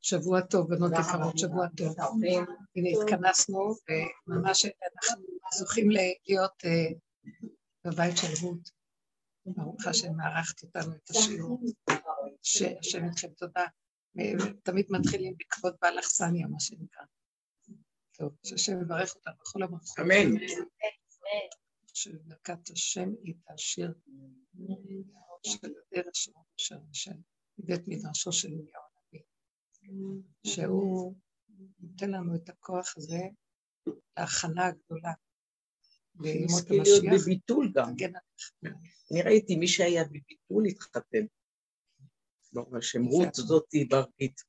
שבוע טוב, בנות יקרות, שבוע טוב. הנה התכנסנו, וממש אנחנו זוכים להיות אה, בבית של רות. ברוך השם, מארחת אותנו את השיעור. שהשם אתכם תודה. תמיד מתחילים בעקבות בעל אכסניה, מה שנקרא. טוב, שהשם יברך אותנו בכל המערכות. אמן. שברכת השם היא תעשיר של הדרך של משה, מבית מדרשו של אליהו הנביא, שהוא נותן לנו את הכוח הזה להכנה הגדולה לימות המשיח. להיות בביטול גם. אני ראיתי מי שהיה בביטול התחתן. ברוך השם, רות זאתי ברית.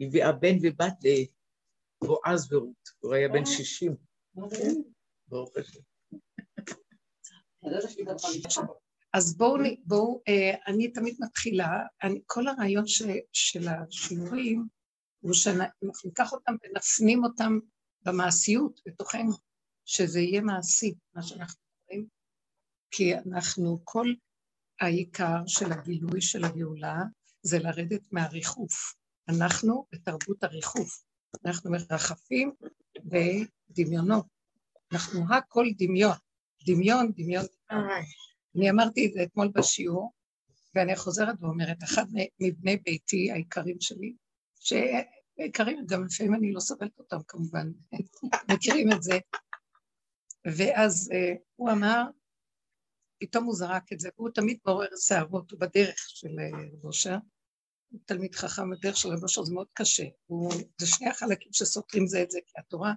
הביאה בן ובת לבועז ורות, הוא היה בן שישים. ברוך השם. אז בואו, בואו, אה, אני תמיד מתחילה, אני, כל הרעיון ש, של השיעורים הוא שאנחנו ניקח אותם ונפנים אותם במעשיות בתוכנו, שזה יהיה מעשי, מה שאנחנו אומרים, כי אנחנו, כל העיקר של הגילוי של הגאולה זה לרדת מהריחוף. אנחנו בתרבות הריחוף, אנחנו מרחפים בדמיונות, אנחנו הכל דמיון, דמיון, דמיון. אני אמרתי את זה אתמול בשיעור, ואני חוזרת ואומרת, אחד מבני ביתי היקרים שלי, שיקרים גם לפעמים אני לא סובלת אותם כמובן, מכירים את זה, ואז uh, הוא אמר, פתאום הוא זרק את זה, והוא תמיד מעורר שערות, הוא בדרך של רב אושר, הוא תלמיד חכם בדרך של רב אושר, זה מאוד קשה, הוא, זה שני החלקים שסותרים זה את זה, כי התורה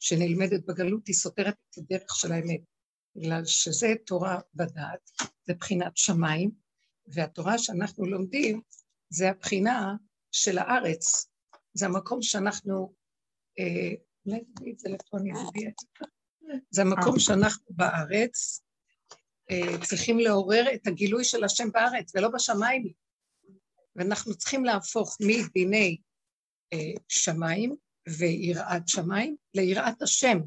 שנלמדת בגלות היא סותרת את הדרך של האמת. בגלל שזה תורה בדעת, זה בחינת שמיים, והתורה שאנחנו לומדים זה הבחינה של הארץ, זה המקום שאנחנו, אה, אולי תביאי את זה לפה, אני אביא את זה. זה המקום שאנחנו בארץ אה, צריכים לעורר את הגילוי של השם בארץ, ולא בשמיים. ואנחנו צריכים להפוך מדיני אה, שמיים ויראת שמיים ליראת השם,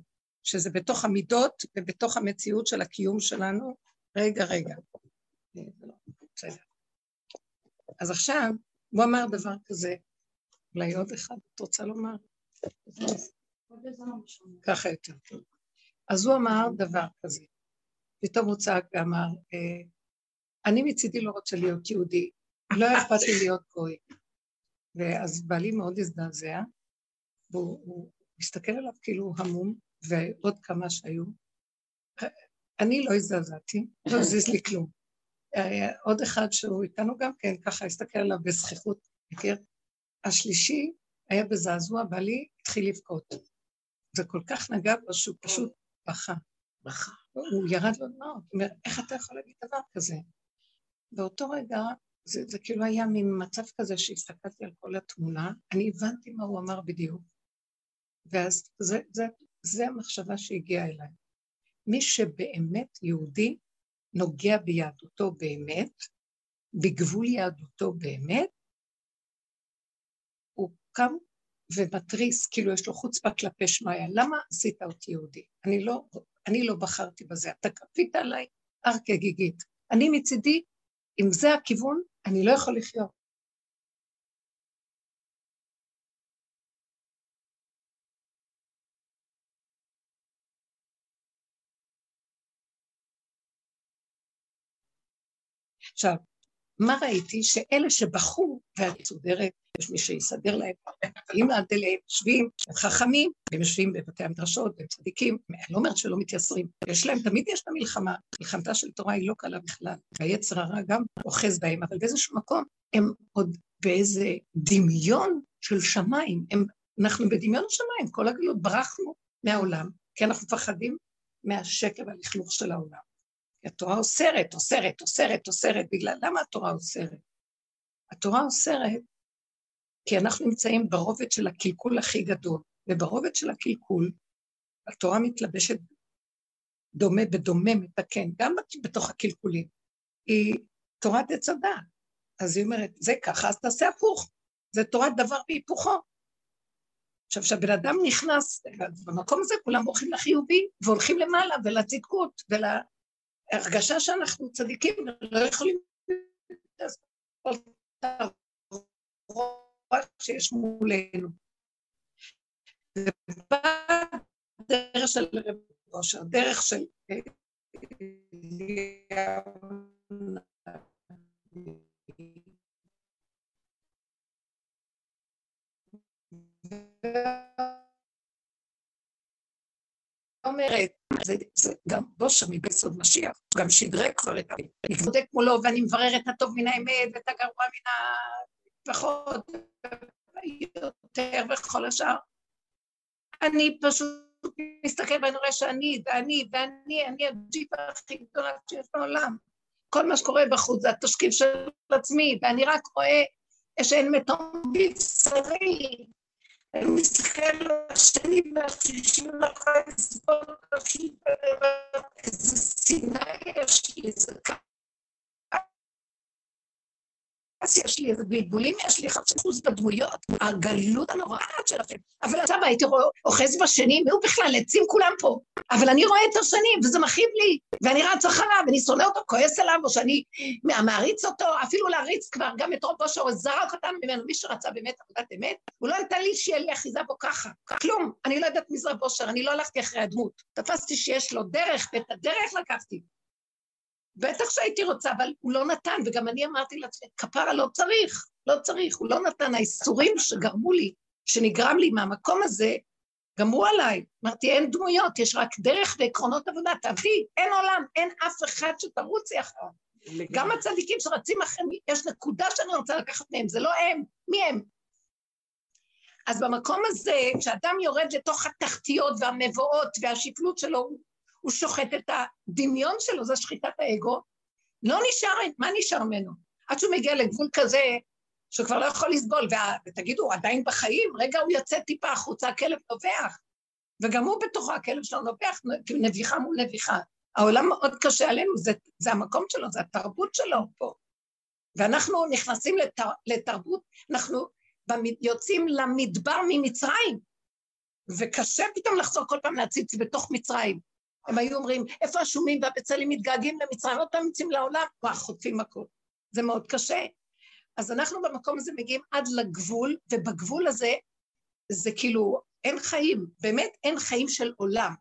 שזה בתוך המידות ובתוך המציאות של הקיום שלנו. רגע, רגע. בסדר. אז עכשיו, הוא אמר דבר כזה, אולי עוד אחד את רוצה לומר? ככה יותר טוב. אז הוא אמר דבר כזה, פתאום הוא צעק ואמר, אה, אני מצידי לא רוצה להיות יהודי, לא אכפת לי להיות גוי. ואז בעלי מאוד הזדעזע, והוא מסתכל עליו כאילו המום, ועוד כמה שהיו. אני לא הזדעזעתי, לא הזיז לי כלום. עוד אחד שהוא איתנו גם כן, ככה הסתכל עליו בזכיחות, מכיר? השלישי היה בזעזוע, בעלי התחיל לבכות. זה כל כך נגע בו שהוא פשוט בכה. בכה. הוא ירד לו דמעות, הוא אומר, איך אתה יכול להגיד דבר כזה? באותו רגע, זה, זה כאילו היה מין מצב כזה שהסתכלתי על כל התמונה, אני הבנתי מה הוא אמר בדיוק, ואז זה, זה, זה המחשבה שהגיעה אליי. מי שבאמת יהודי, נוגע ביהדותו באמת, בגבול יהדותו באמת, הוא קם ומתריס, כאילו יש לו חוצפה כלפי שמיא, למה עשית אותי יהודי? אני לא, אני לא בחרתי בזה, אתה כפית עליי הר כגיגית. אני מצידי, אם זה הכיוון, אני לא יכול לחיות. עכשיו, מה ראיתי? שאלה שבחרו, ואת מסודרת, יש מי שיסדר להם, אם להם, יושבים, הם חכמים, הם יושבים בבתי המדרשות, הם צדיקים, אני לא אומרת שלא מתייסרים, יש להם, תמיד יש להם מלחמה, מלחמתה של תורה היא לא קלה בכלל, והיצר הרע גם אוחז בהם, אבל באיזשהו מקום הם עוד באיזה דמיון של שמיים, הם, אנחנו בדמיון שמיים, כל הגלות, ברחנו מהעולם, כי אנחנו מפחדים מהשקר והלכלוך של העולם. התורה אוסרת, אוסרת, אוסרת, אוסרת, בגלל למה התורה אוסרת? התורה אוסרת כי אנחנו נמצאים ברובד של הקלקול הכי גדול, וברובד של הקלקול התורה מתלבשת דומה בדומה, מתקן, גם בתוך הקלקולים. היא תורת עץ הדעת. אז היא אומרת, זה ככה, אז תעשה הפוך. זה תורת דבר בהיפוכו. עכשיו, כשהבן אדם נכנס, במקום הזה כולם הולכים לחיובי, והולכים למעלה, ולצדקות, ול... הרגשה שאנחנו צדיקים, לא יכולים... שיש מולנו. דרך של רב אושר, דרך של... אומרת, זה, זה גם בושר מבסוד משיח, גם שדרג כבר את ה... אני בודק מולו ואני מברר את הטוב מן האמת ואת הגרוע מן הפחות יותר וכל השאר. אני פשוט מסתכל ואני רואה שאני ואני ואני, אני הג'יפה הכי גדולה שיש בעולם. כל מה שקורה בחוץ זה התשקיף של עצמי, ואני רק רואה שאין מתום בבשרי. אני מסתכל על השני והשלישי ולא יכולה לסבול איזה שנאה יש לי, איזה אז יש לי איזה בלבולים, יש לי חפשפוס בדמויות, הגלילות הנוראה שלכם. אבל עכשיו הייתי אוחז בשני, מי הוא בכלל? עצים כולם פה. אבל אני רואה את השני, וזה מכאיב לי, ואני רץ אחריו, ואני שונא אותו, כועס עליו, או שאני מעריץ אותו, אפילו להריץ כבר, גם את רוב בושר, זרק אותם ממנו, מי שרצה באמת עבודת אמת, הוא לא נתן לי שיהיה לי אחיזה בו ככה. כלום, אני לא יודעת מי זה בושר, אני לא הלכתי אחרי הדמות. תפסתי שיש לו דרך, ואת הדרך לקחתי. בטח שהייתי רוצה, אבל הוא לא נתן, וגם אני אמרתי לעצמי, כפרה לא צריך, לא צריך, הוא לא נתן. האיסורים שגרמו לי, שנגרם לי מהמקום הזה, גמרו עליי. אמרתי, אין דמויות, יש רק דרך ועקרונות עבודה, תעבדי, אין עולם, אין אף אחד שתרוצי אחריו. גם הצדיקים שרצים אחריהם, יש נקודה שאני רוצה לקחת מהם, זה לא הם, מי הם? אז במקום הזה, כשאדם יורד לתוך התחתיות והמבואות והשפלות שלו, הוא שוחט את הדמיון שלו, זה שחיטת האגו, לא נשאר, מה נשאר ממנו? עד שהוא מגיע לגבול כזה, שהוא כבר לא יכול לסבול, ותגידו, הוא עדיין בחיים, רגע הוא יוצא טיפה החוצה, הכלב נובח, וגם הוא בתוכו, הכלב שלו נובח, נביחה מול נביחה. העולם מאוד קשה עלינו, זה, זה המקום שלו, זה התרבות שלו פה. ואנחנו נכנסים לתר, לתרבות, אנחנו יוצאים למדבר ממצרים, וקשה פתאום לחזור כל פעם להציץ בתוך מצרים. הם היו אומרים, איפה השומים והבצלים מתגעגעים למצרים, עוד פעם יוצאים לעולם, וואו, חוטפים מכות. זה מאוד קשה. אז אנחנו במקום הזה מגיעים עד לגבול, ובגבול הזה זה כאילו, אין חיים, באמת אין חיים של עולם.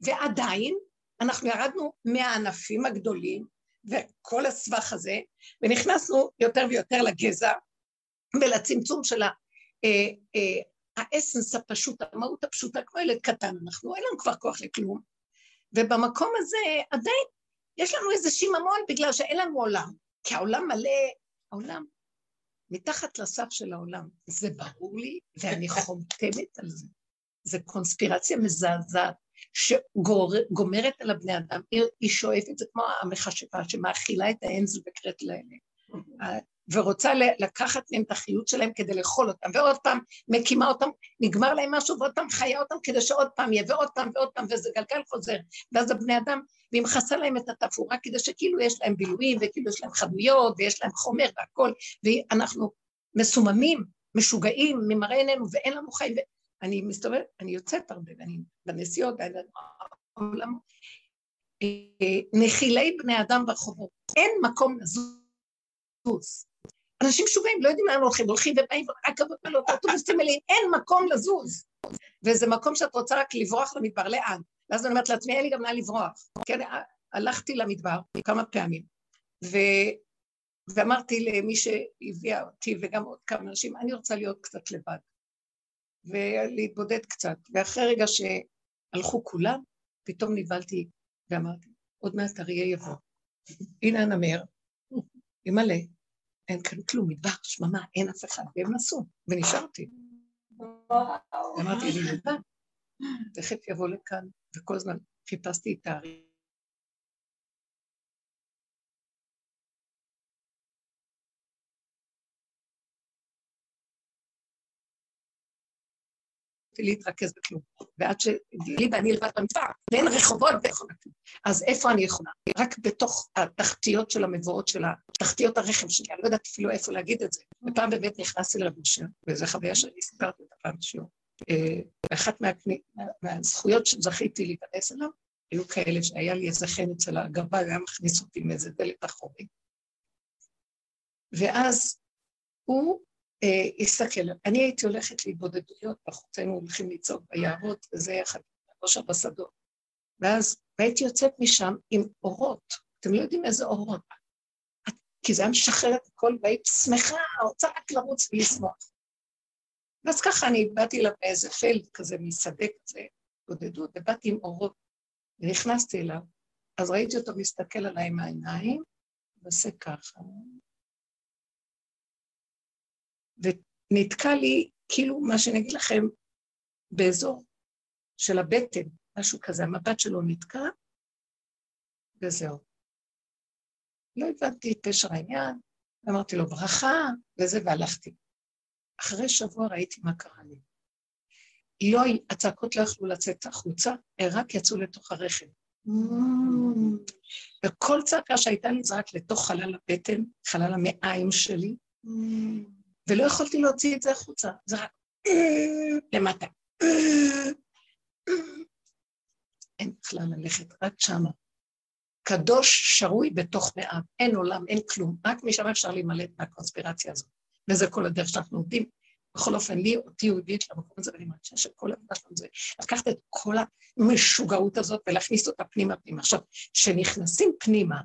ועדיין, אנחנו ירדנו מהענפים הגדולים, וכל הסבך הזה, ונכנסנו יותר ויותר לגזע, ולצמצום של ה... אה, אה, האסנס הפשוט, המהות הפשוטה, כמו ילד קטן אנחנו, אין לנו כבר כוח לכלום. ובמקום הזה עדיין יש לנו איזה שיממון בגלל שאין לנו עולם, כי העולם מלא, העולם מתחת לסף של העולם, זה ברור לי ואני חומתמת על זה. זה קונספירציה מזעזעת שגומרת על הבני אדם, היא, שואפת, זה כמו המכשפה שמאכילה את האנזל וקראת האלה. ורוצה לקחת מהם את החיות שלהם כדי לאכול אותם, ועוד פעם מקימה אותם, נגמר להם משהו, ועוד פעם חיה אותם כדי שעוד פעם יהיה, ועוד פעם ועוד פעם, וזה גלגל חוזר. ואז הבני אדם, והיא מכסה להם את התפאורה כדי שכאילו יש להם בילויים, וכאילו יש להם חנויות, ויש להם חומר והכול, ואנחנו מסוממים, משוגעים ממראה עינינו, ואין לנו חיים. אני מסתובבת, אני יוצאת הרבה, ואני בנסיעות, בעולם, אה, נחילי בני אדם ברחובות, אין מקום לזוז. אנשים משוגעים, לא יודעים לאן הולכים, הולכים ובאים, רכבות מלאות, אוטובוסים מלאים, אין מקום לזוז. וזה מקום שאת רוצה רק לברוח למדבר, לאן? ואז אני אומרת לעצמי, אין לי גם לאן לברוח. כן, הלכתי למדבר כמה פעמים, ו... ואמרתי למי שהביאה אותי וגם עוד כמה אנשים, אני רוצה להיות קצת לבד, ולהתבודד קצת. ואחרי רגע שהלכו כולם, פתאום נבהלתי ואמרתי, עוד מעט אריה יבוא. הנה הנמר, ימלא, אין כאן כלום, מדבר, שממה, אין אף אחד, והם נסעו, ונשארתי. אמרתי, לי לבד, תכף יבוא לכאן, וכל הזמן חיפשתי את הארי. להתרכז בכלום. ועד שלי ואני לבד במדבר, ואין רחובות ואין אז איפה אני יכולה? רק בתוך התחתיות של המבואות של תחתיות הרחם שלי, אני לא יודעת אפילו איפה להגיד את זה. ופעם באמת נכנסתי לרב אושר, וזו חוויה שאני סיפרתי אותה פעם בשיעור. אה, אחת מהזכויות שזכיתי להיכנס אליו, היו כאלה שהיה לי איזה חן אצל הגבה, היה מכניס אותי מאיזה דלת אחורית. ואז הוא אה, הסתכל, אני הייתי הולכת להתבודדויות בחוץ, היינו הולכים לצעוק ביערות, וזה יחד, ראש בשדות. ואז והייתי יוצאת משם עם אורות, אתם לא יודעים איזה אורות, כי זה היה משחרר את הכל, והיית שמחה, רוצה רק לרוץ ולשמוח. ואז ככה אני באתי אליו מאיזה פלד כזה, משדה כזה, בודדות, ובאתי עם אורות, ונכנסתי אליו, אז ראיתי אותו מסתכל עליי עם העיניים, ועושה ככה, ונתקע לי, כאילו, מה שאני אגיד לכם, באזור של הבטן, משהו כזה, המבט שלו נתקע, וזהו. לא הבנתי את פשר העניין, אמרתי לו ברכה, וזה, והלכתי. אחרי שבוע ראיתי מה קרה לי. לא, הצעקות לא יכלו לצאת החוצה, רק יצאו לתוך הרחם. וכל צעקה שהייתה לי זה רק לתוך חלל הבטן, חלל המעיים שלי, ולא יכולתי להוציא את זה החוצה, זה רק למטה. אין בכלל ללכת, רק שמה. קדוש שרוי בתוך מעם, אין עולם, אין כלום, רק משם אפשר להימלט מהקונספירציה הזאת. וזה כל הדרך שאנחנו עובדים. בכל אופן, לי, אותי את למקום הזה, ואני מרגישה שכל העבודה שלנו זה לקחת את כל המשוגעות הזאת ולהכניס אותה פנימה פנימה. עכשיו, כשנכנסים פנימה,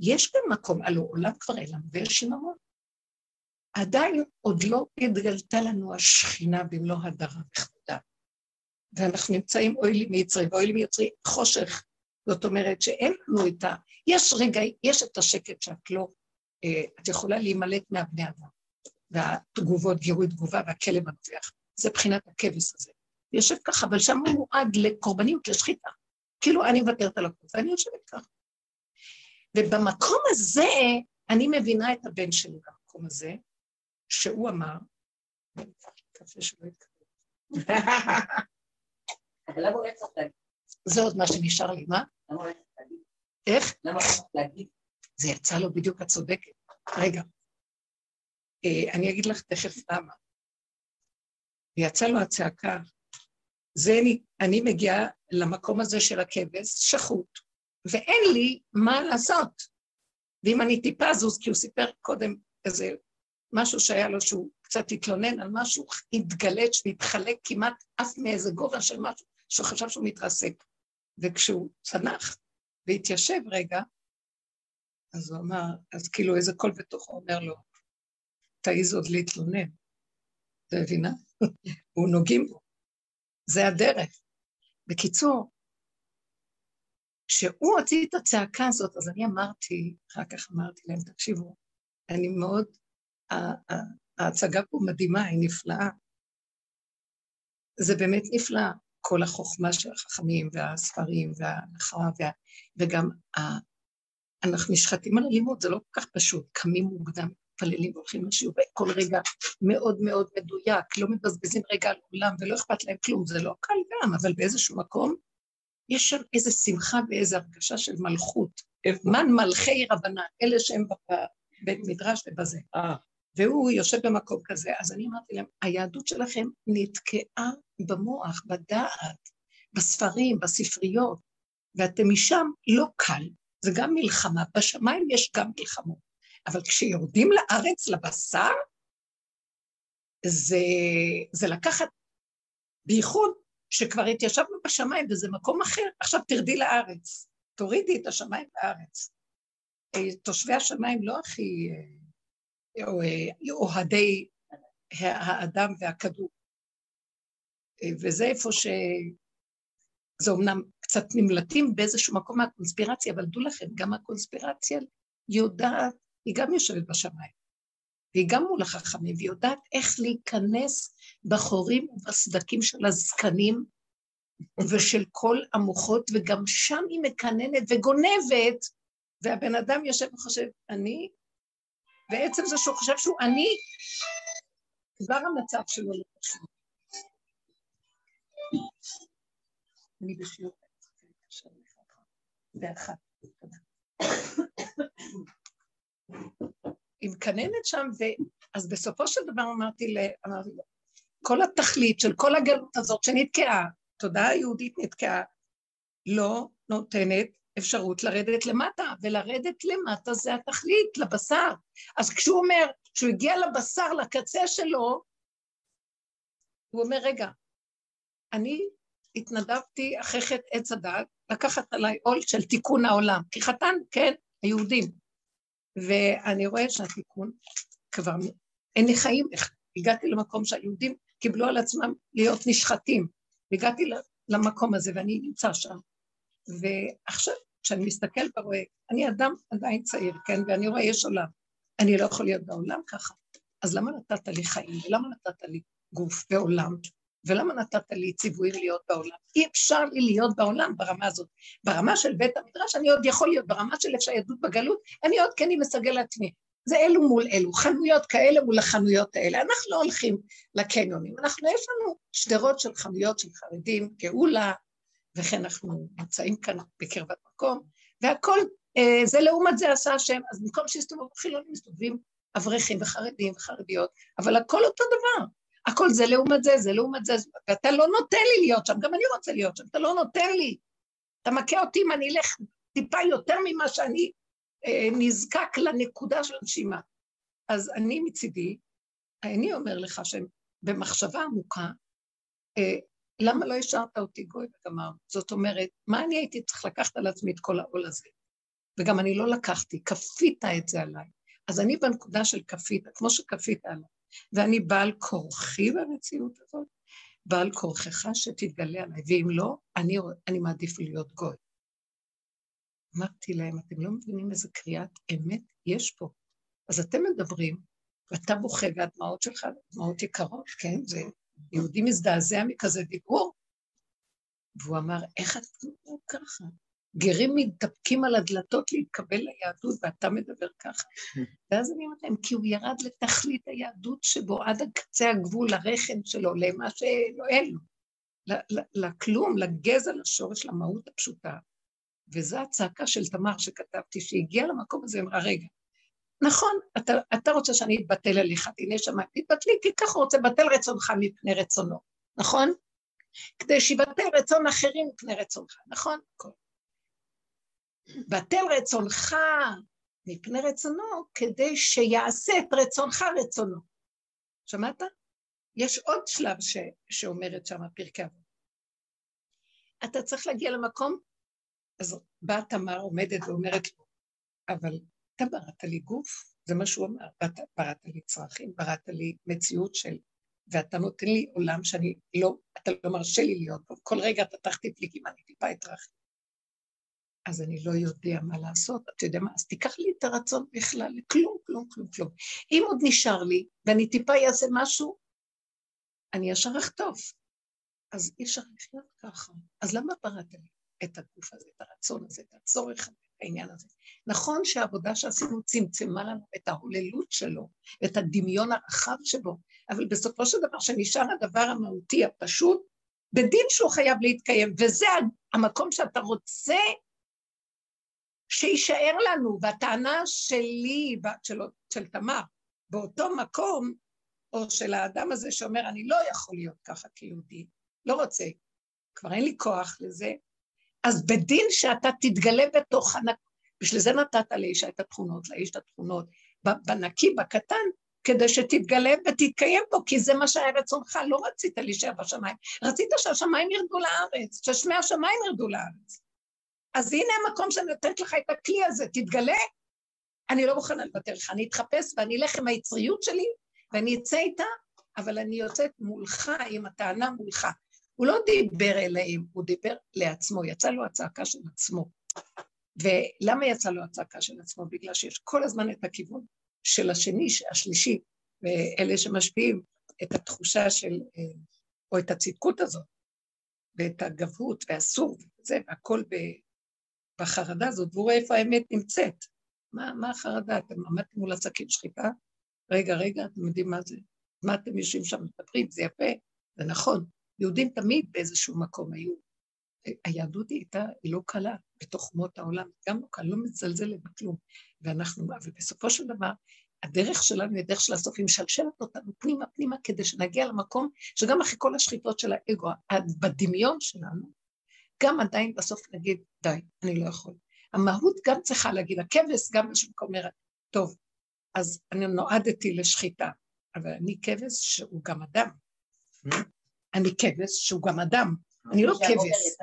יש גם מקום, הלוא עולם כבר אין לנו ויש שיממון. עדיין עוד לא התגלתה לנו השכינה במלוא הדרה וכבודה. ואנחנו נמצאים אוי לי מיצרי ואוי לי מיצרי חושך. זאת אומרת שאין לנו את ה... יש רגע, יש את השקט שאת לא... אה, את יכולה להימלט מהבני אדם. והתגובות, גירוי תגובה והכלב הנובח. זה בחינת הכבש הזה. יושב ככה, אבל שם הוא מועד לקורבניות, לשחיטה. כאילו, אני מוותרת על הכול, ואני יושבת ככה. ובמקום הזה, אני מבינה את הבן שלי במקום הזה, שהוא אמר, קפה שלא יתקבל. אבל למה הוא צריך להגיד? זה עוד מה שנשאר לי, מה? למה הוא צריך להגיד? איך? למה הוא צריך להגיד? זה יצא לו בדיוק, את צודקת. רגע, אה, אני אגיד לך תכף למה. ויצא לו הצעקה, זה אני, אני מגיעה למקום הזה של הכבש, שחוט, ואין לי מה לעשות. ואם אני טיפה זוז, כי הוא סיפר קודם איזה משהו שהיה לו שהוא קצת התלונן על משהו, התגלץ' והתחלק כמעט אף מאיזה גובה של משהו שהוא חשב שהוא מתרסק. וכשהוא צנח והתיישב רגע, אז הוא אמר, אז כאילו איזה קול בתוכו אומר לו, תעיז עוד להתלונן. אתה מבינה? הוא נוגעים בו. זה הדרך. בקיצור, כשהוא הוציא את הצעקה הזאת, אז אני אמרתי, אחר כך אמרתי להם, תקשיבו, אני מאוד ההצגה פה מדהימה, היא נפלאה. זה באמת נפלא, כל החוכמה של החכמים והספרים וההלכה, וה... וגם ה... אנחנו נשחטים על הלימוד, זה לא כל כך פשוט, קמים מוקדם, מתפללים והולכים לשיעור, וכל רגע מאוד מאוד מדויק, לא מבזבזים רגע על עולם ולא אכפת להם כלום, זה לא קל גם, אבל באיזשהו מקום יש שם איזו שמחה ואיזו הרגשה של מלכות. מן מלכי רבנן, אלה שהם בבית מדרש ובזה. והוא יושב במקום כזה, אז אני אמרתי להם, היהדות שלכם נתקעה במוח, בדעת, בספרים, בספריות, ואתם משם לא קל, זה גם מלחמה, בשמיים יש גם מלחמות, אבל כשיורדים לארץ, לבשר, זה, זה לקחת, בייחוד שכבר התיישבנו בשמיים וזה מקום אחר, עכשיו תרדי לארץ, תורידי את השמיים לארץ. אה, תושבי השמיים לא הכי אה, אוהדי האדם והכדור. וזה איפה ש... זה אומנם קצת נמלטים באיזשהו מקום מהקונספירציה, אבל דעו לכם, גם הקונספירציה יודעת, היא גם יושבת בשמיים, והיא גם מול החכמים, והיא יודעת איך להיכנס בחורים ובסדקים של הזקנים ושל כל המוחות, וגם שם היא מקננת וגונבת, והבן אדם יושב וחושב, אני ועצם זה שהוא חושב שהוא עני, כבר המצב שלו לא פשוט. אני בשיעור באחת. היא מקננת שם, אז בסופו של דבר אמרתי לו, כל התכלית של כל הגלות הזאת שנתקעה, תודעה היהודית נתקעה, לא נותנת אפשרות לרדת למטה, ולרדת למטה זה התכלית, לבשר. אז כשהוא אומר כשהוא הגיע לבשר, לקצה שלו, הוא אומר, רגע, אני התנדבתי אחרי חטא עץ הדת, לקחת עליי עול של תיקון העולם, כי חתן, כן, היהודים. ואני רואה שהתיקון כבר, אין לי חיים, הגעתי למקום שהיהודים קיבלו על עצמם להיות נשחטים. הגעתי למקום הזה ואני נמצא שם. ועכשיו, כשאני מסתכל ורואה, אני אדם עדיין צעיר, כן, ואני רואה יש עולם. אני לא יכול להיות בעולם ככה. אז למה נתת לי חיים, ולמה נתת לי גוף ועולם, ולמה נתת לי ציוויים להיות בעולם? אי אפשר לי להיות בעולם ברמה הזאת. ברמה של בית המדרש אני עוד יכול להיות, ברמה של אפשר יהדות בגלות, אני עוד כן מסגל לעצמי. זה אלו מול אלו, חנויות כאלה מול החנויות האלה. אנחנו לא הולכים לקניונים, אנחנו, יש לנו שדרות של חנויות של חרדים, גאולה, וכן אנחנו נמצאים כאן בקרבת מקום, והכל, אה, זה לעומת זה עשה השם, אז במקום שיסתובבו חילונים, מסתובבים אברכים וחרדים וחרדיות, אבל הכל אותו דבר. הכל זה לעומת זה, זה לעומת זה, ואתה לא נותן לי להיות שם, גם אני רוצה להיות שם, אתה לא נותן לי. אתה מכה אותי אם אני אלך טיפה יותר ממה שאני אה, נזקק לנקודה של הנשימה. אז אני מצידי, אני אומר לך שבמחשבה עמוקה, אה, למה לא השארת אותי גוי וגמר? זאת אומרת, מה אני הייתי צריך לקחת על עצמי את כל העול הזה? וגם אני לא לקחתי, כפית את זה עליי. אז אני בנקודה של כפית, כמו שכפית עליי, ואני בעל כורחי במציאות הזאת, בעל כורחך שתתגלה עליי, ואם לא, אני, אני מעדיף להיות גוי. אמרתי להם, אתם לא מבינים איזה קריאת אמת יש פה. אז אתם מדברים, ואתה בוכה, והדמעות שלך, דמעות יקרות, כן? זה יהודי מזדעזע מכזה דיבור. והוא אמר, איך את מדבר ככה? גרים מתדפקים על הדלתות להתקבל ליהדות, ואתה מדבר ככה. ואז אני אומרת להם, כי הוא ירד לתכלית היהדות שבו עד קצה הגבול, לרחם שלו, למה שלא אין לו. לכלום, לגזע, לשורש, למהות הפשוטה. וזו הצעקה של תמר שכתבתי, שהגיעה למקום הזה, אמרה, רגע, נכון, אתה, אתה רוצה שאני אתבטל אליך, תהנה שמיים, תתבטלי, כי ככה רוצה בטל רצונך מפני רצונו, נכון? כדי שיבטל רצון אחרים מפני רצונך, נכון? בטל רצונך מפני רצונו, כדי שיעשה את רצונך רצונו. שמעת? יש עוד שלב ש, שאומרת שם פרקי אבות. אתה צריך להגיע למקום אז באה תמר עומדת ואומרת לו, אבל אתה בראת לי גוף, זה מה שהוא אמר, בראת, בראת לי צרכים, בראת לי מציאות של, ואתה נותן לי עולם שאני לא, אתה לא מרשה לי להיות בו, כל רגע אתה תחתית לי כמעט טיפה את רחי. אז אני לא יודע מה לעשות, אתה יודע מה, אז תיקח לי את הרצון בכלל, כלום, כלום, כלום, כלום. אם עוד נשאר לי, ואני טיפה אעשה משהו, אני ישר אחטוף. אז אי אפשר לחיות ככה. אז למה בראת לי? את הגוף הזה, את הרצון הזה, את הצורך העניין הזה. נכון שהעבודה שעשינו צמצמה לנו את ההוללות שלו, את הדמיון הרחב שבו, אבל בסופו של דבר, שנשאר הדבר המהותי הפשוט, בדין שהוא חייב להתקיים, וזה המקום שאתה רוצה שיישאר לנו, והטענה שלי, של, של תמר, באותו מקום, או של האדם הזה שאומר, אני לא יכול להיות ככה כיהודי, לא רוצה, כבר אין לי כוח לזה, אז בדין שאתה תתגלה בתוך הנק... בשביל זה נתת לאישה את התכונות, לאיש את התכונות, בנקי, בקטן, כדי שתתגלה ותתקיים פה, כי זה מה שהיה רצונך, לא רצית להישאר בשמיים, רצית שהשמיים ירדו לארץ, ששמי השמיים ירדו לארץ. אז הנה המקום שאני נותנת לך את הכלי הזה, תתגלה, אני לא מוכנה לוותר לך, אני אתחפש ואני אלך עם היצריות שלי, ואני אצא איתה, אבל אני יוצאת מולך עם הטענה מולך. הוא לא דיבר אליהם, הוא דיבר לעצמו, יצא לו הצעקה של עצמו. ולמה יצא לו הצעקה של עצמו? בגלל שיש כל הזמן את הכיוון של השני, השלישי, ואלה שמשפיעים את התחושה של, אה, או את הצדקות הזאת, ואת הגבות והסור וזה, והכל בחרדה הזאת, והוא רואה איפה האמת נמצאת. מה, מה החרדה? אתם עמדתם מול הסכין שחיטה? רגע, רגע, אתם יודעים מה זה? מה אתם יושבים שם מדברים? זה יפה, זה נכון, יהודים תמיד באיזשהו מקום היו. היהדות היא הייתה, היא לא קלה בתוך אומות העולם, גם לא קלה, לא מזלזלת בכלום. ואנחנו, אבל בסופו של דבר, הדרך שלנו היא הדרך של הסוף, היא משלשלת אותנו פנימה פנימה, כדי שנגיע למקום שגם אחרי כל השחיטות של האגו, בדמיון שלנו, גם עדיין בסוף נגיד, די, אני לא יכול. המהות גם צריכה להגיד, הכבש גם באיזשהו מקום אומר, טוב, אז אני נועדתי לשחיטה, אבל אני כבש שהוא גם אדם. אני כבש שהוא גם אדם, אני לא כבש.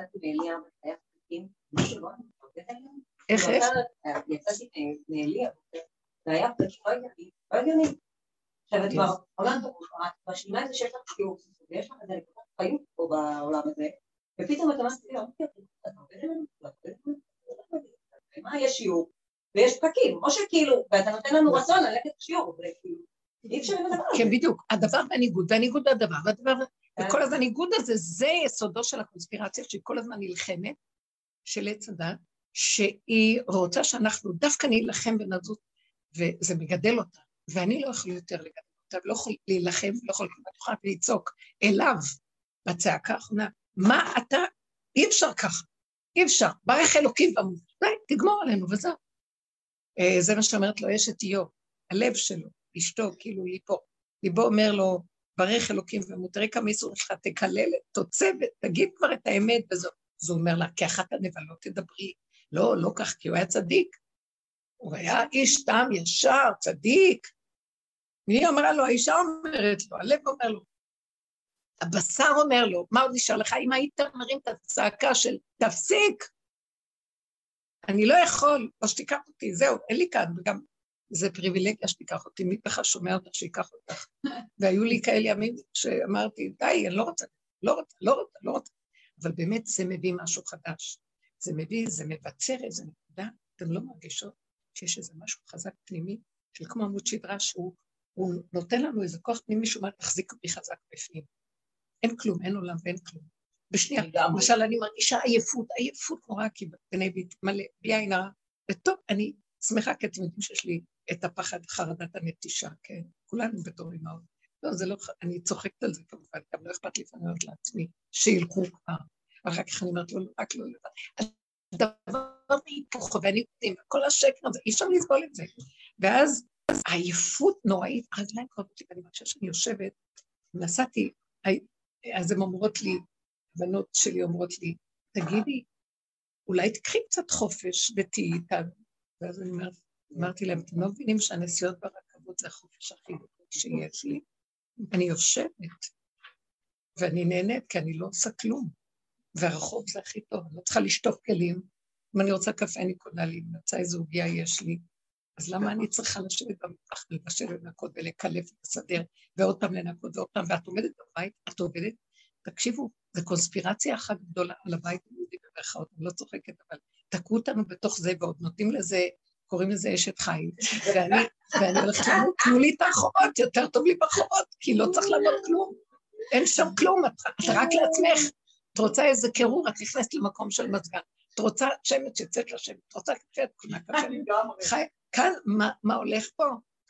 איך, איך? יצאתי מאליה, זה היה פשוט לא הגיוני, לא הגיוני. עכשיו את כבר עולם את משלימה את זה שיש לך שיעור, ויש לך איזה נקודת חיות פה בעולם הזה, ופתאום את אומרת, מה יש שיעור? ויש פקקים, או שכאילו, ואתה נותן לנו רצון ללכת לשיעור, וכאילו, אי אפשר עם הדבר הזה. כן, בדיוק, הדבר והניגוד, והניגוד הדבר, והדבר, וכל הזמן הניגוד הזה, זה יסודו של הקונספירציה שהיא כל הזמן נלחמת, של עץ הדת, שהיא רוצה שאנחנו דווקא נילחם ונזוז, וזה מגדל אותה, ואני לא יכול יותר לגדל אותה, ולא יכול להילחם, לא יכול יכולה לצעוק אליו בצעקה האחרונה, מה אתה, אי אפשר ככה, אי אפשר, ברך אלוקים ואמרו, די, תגמור עלינו וזהו. אה, זה מה שאומרת לו אשת איוב, הלב שלו, אשתו, כאילו ליבו. ליבו אומר לו, ברך אלוקים כמה איסור שלך, תקלל, תוצב, תגיד כבר את האמת וזהו. אז הוא אומר לה, כאחת הנבלות תדברי. לא, לא כך, כי הוא היה צדיק. הוא היה איש טעם ישר, צדיק. מי אמרה לו? האישה אומרת לו, הלב אומר לו. הבשר אומר לו, מה עוד נשאר לך? אם היית מרים את הצעקה של תפסיק, אני לא יכול, או שתיקח אותי, זהו, אין לי כאן, וגם זה פריבילגיה שתיקח אותי, מי בכלל שומע אותך שייקח אותך. והיו לי כאלה ימים שאמרתי, די, אני לא רוצה, לא רוצה, לא רוצה, לא רוצה. אבל באמת זה מביא משהו חדש. זה מביא, זה מבצר איזה נקודה, אתם לא מרגישות שיש איזה משהו חזק פנימי, של כמו עמוד שדרה שהוא נותן לנו איזה כוח פנימי שאומר, תחזיק אותי חזק בפנים. אין כלום, אין עולם ואין כלום. בשנייה, למשל אני מרגישה עייפות, עייפות נורא, כי בני ביתי מלא, בלי עין הרע, וטוב, אני שמחה, כי אתם יודעים שיש לי את הפחד, חרדת הנטישה, כן? כולנו בתור אימהות. לא, זה לא, אני צוחקת על זה כמובן, גם לא אכפת לי לפעמים לעצמי, שילכו כבר. אחר כך אני אומרת לו, לא, רק לא לבד. הדבר והיפוך והניגודים, כל השקר הזה, אי אפשר לסבול את זה. ואז העייפות נוראית, הרגליים כואבות לי, ואני מרגישה שאני יושבת, נסעתי, אז הן אומרות לי, הבנות שלי אומרות לי, תגידי, אולי תקחי קצת חופש ותהיי איתנו. ואז אני אומרת, אמרתי להם, אתם לא מבינים שהנסיעות ברכבות זה החופש הכי גדול שיש לי? אני יושבת, ואני נהנית, כי אני לא עושה כלום. והרחוב זה הכי טוב, אני לא צריכה לשטוף כלים. אם אני רוצה קפה, אני קונה לי, רוצה איזו עוגיה יש לי. אז למה אני צריכה לשבת במטבח ולבשל לנקות ולקלף ולסדר, ועוד פעם לנקות ועוד פעם, ואת עומדת בבית, את עובדת? תקשיבו, זו קונספירציה אחת גדולה על הבית היהודי במרכאות, אני לא צוחקת, אבל תקעו אותנו בתוך זה, ועוד נותנים לזה, קוראים לזה אשת חיל, ואני, ואני הולכת למות, תנו לי את החובות, יותר טוב לי בחובות, כי לא צריך לעבוד כלום. אין שם כלום, את, את רק לעצמך. את רוצה איזה קירור, את נכנסת למקום של מזגן. את רוצה שמץ שיצאת לשם, את רוצה קפה, את קונה קפה. כאן, מה, מה הולך פה?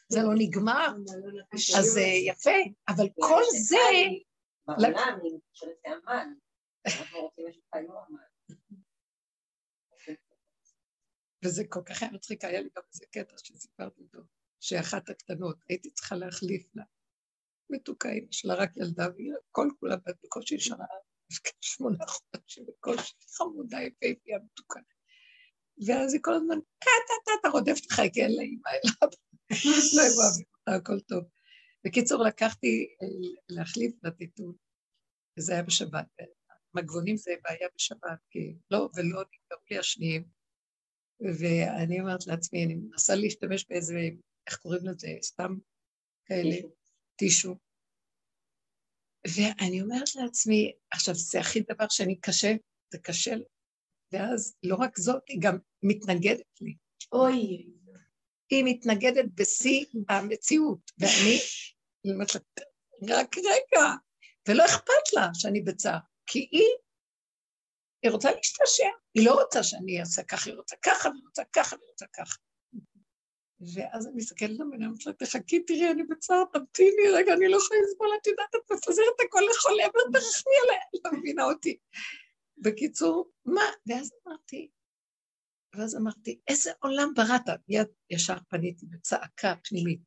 זה לא נגמר. אז זה יפה, אבל כל זה... בעולם, אני חושבת אמן. אנחנו רוצים אמן. וזה כל כך היה מצחיק, היה לי גם איזה קטע שסיפרתי אותו, שאחת הקטנות, הייתי צריכה להחליף לה. מתוקה אימא שלה, רק ילדה, והיא כל כולה בקושי שנה, שמונה חודשים, בקושי חמודה, יפהפייה, מתוקה. ואז היא כל הזמן, טה-טה-טה, רודפת לך, כי אין לה אימא אליו. לא אוהבים אותה, הכל טוב. בקיצור, לקחתי אה, להחליף לטיטול, וזה היה בשבת. מגבונים זה בעיה בשבת, כי לא ולא נגמרו לי השניים. ואני אומרת לעצמי, אני מנסה להשתמש באיזה, איך קוראים לזה, סתם כאלה, טישו. ואני אומרת לעצמי, עכשיו, זה הכי דבר שאני קשה, זה קשה, ואז לא רק זאת, היא גם מתנגדת לי. אוי. היא מתנגדת בשיא המציאות, ואני היא אומרת לה, רק רגע, ולא אכפת לה שאני בצער, כי היא, היא רוצה להשתעשע, היא לא רוצה שאני אעשה ככה, היא רוצה ככה, והיא רוצה ככה, והיא רוצה ככה. ואז אני מסתכלת עליו ואני אומרת לה, תחכי, תראי, אני בצער, תמתיני, רגע, אני לא יכולה לסבול, את יודעת, את מפזרת הכל לכל עבר, תרחמי עליה, לא מבינה אותי. בקיצור, מה? ואז אמרתי, ואז אמרתי, איזה עולם בראת? מיד ישר פניתי בצעקה פנימית.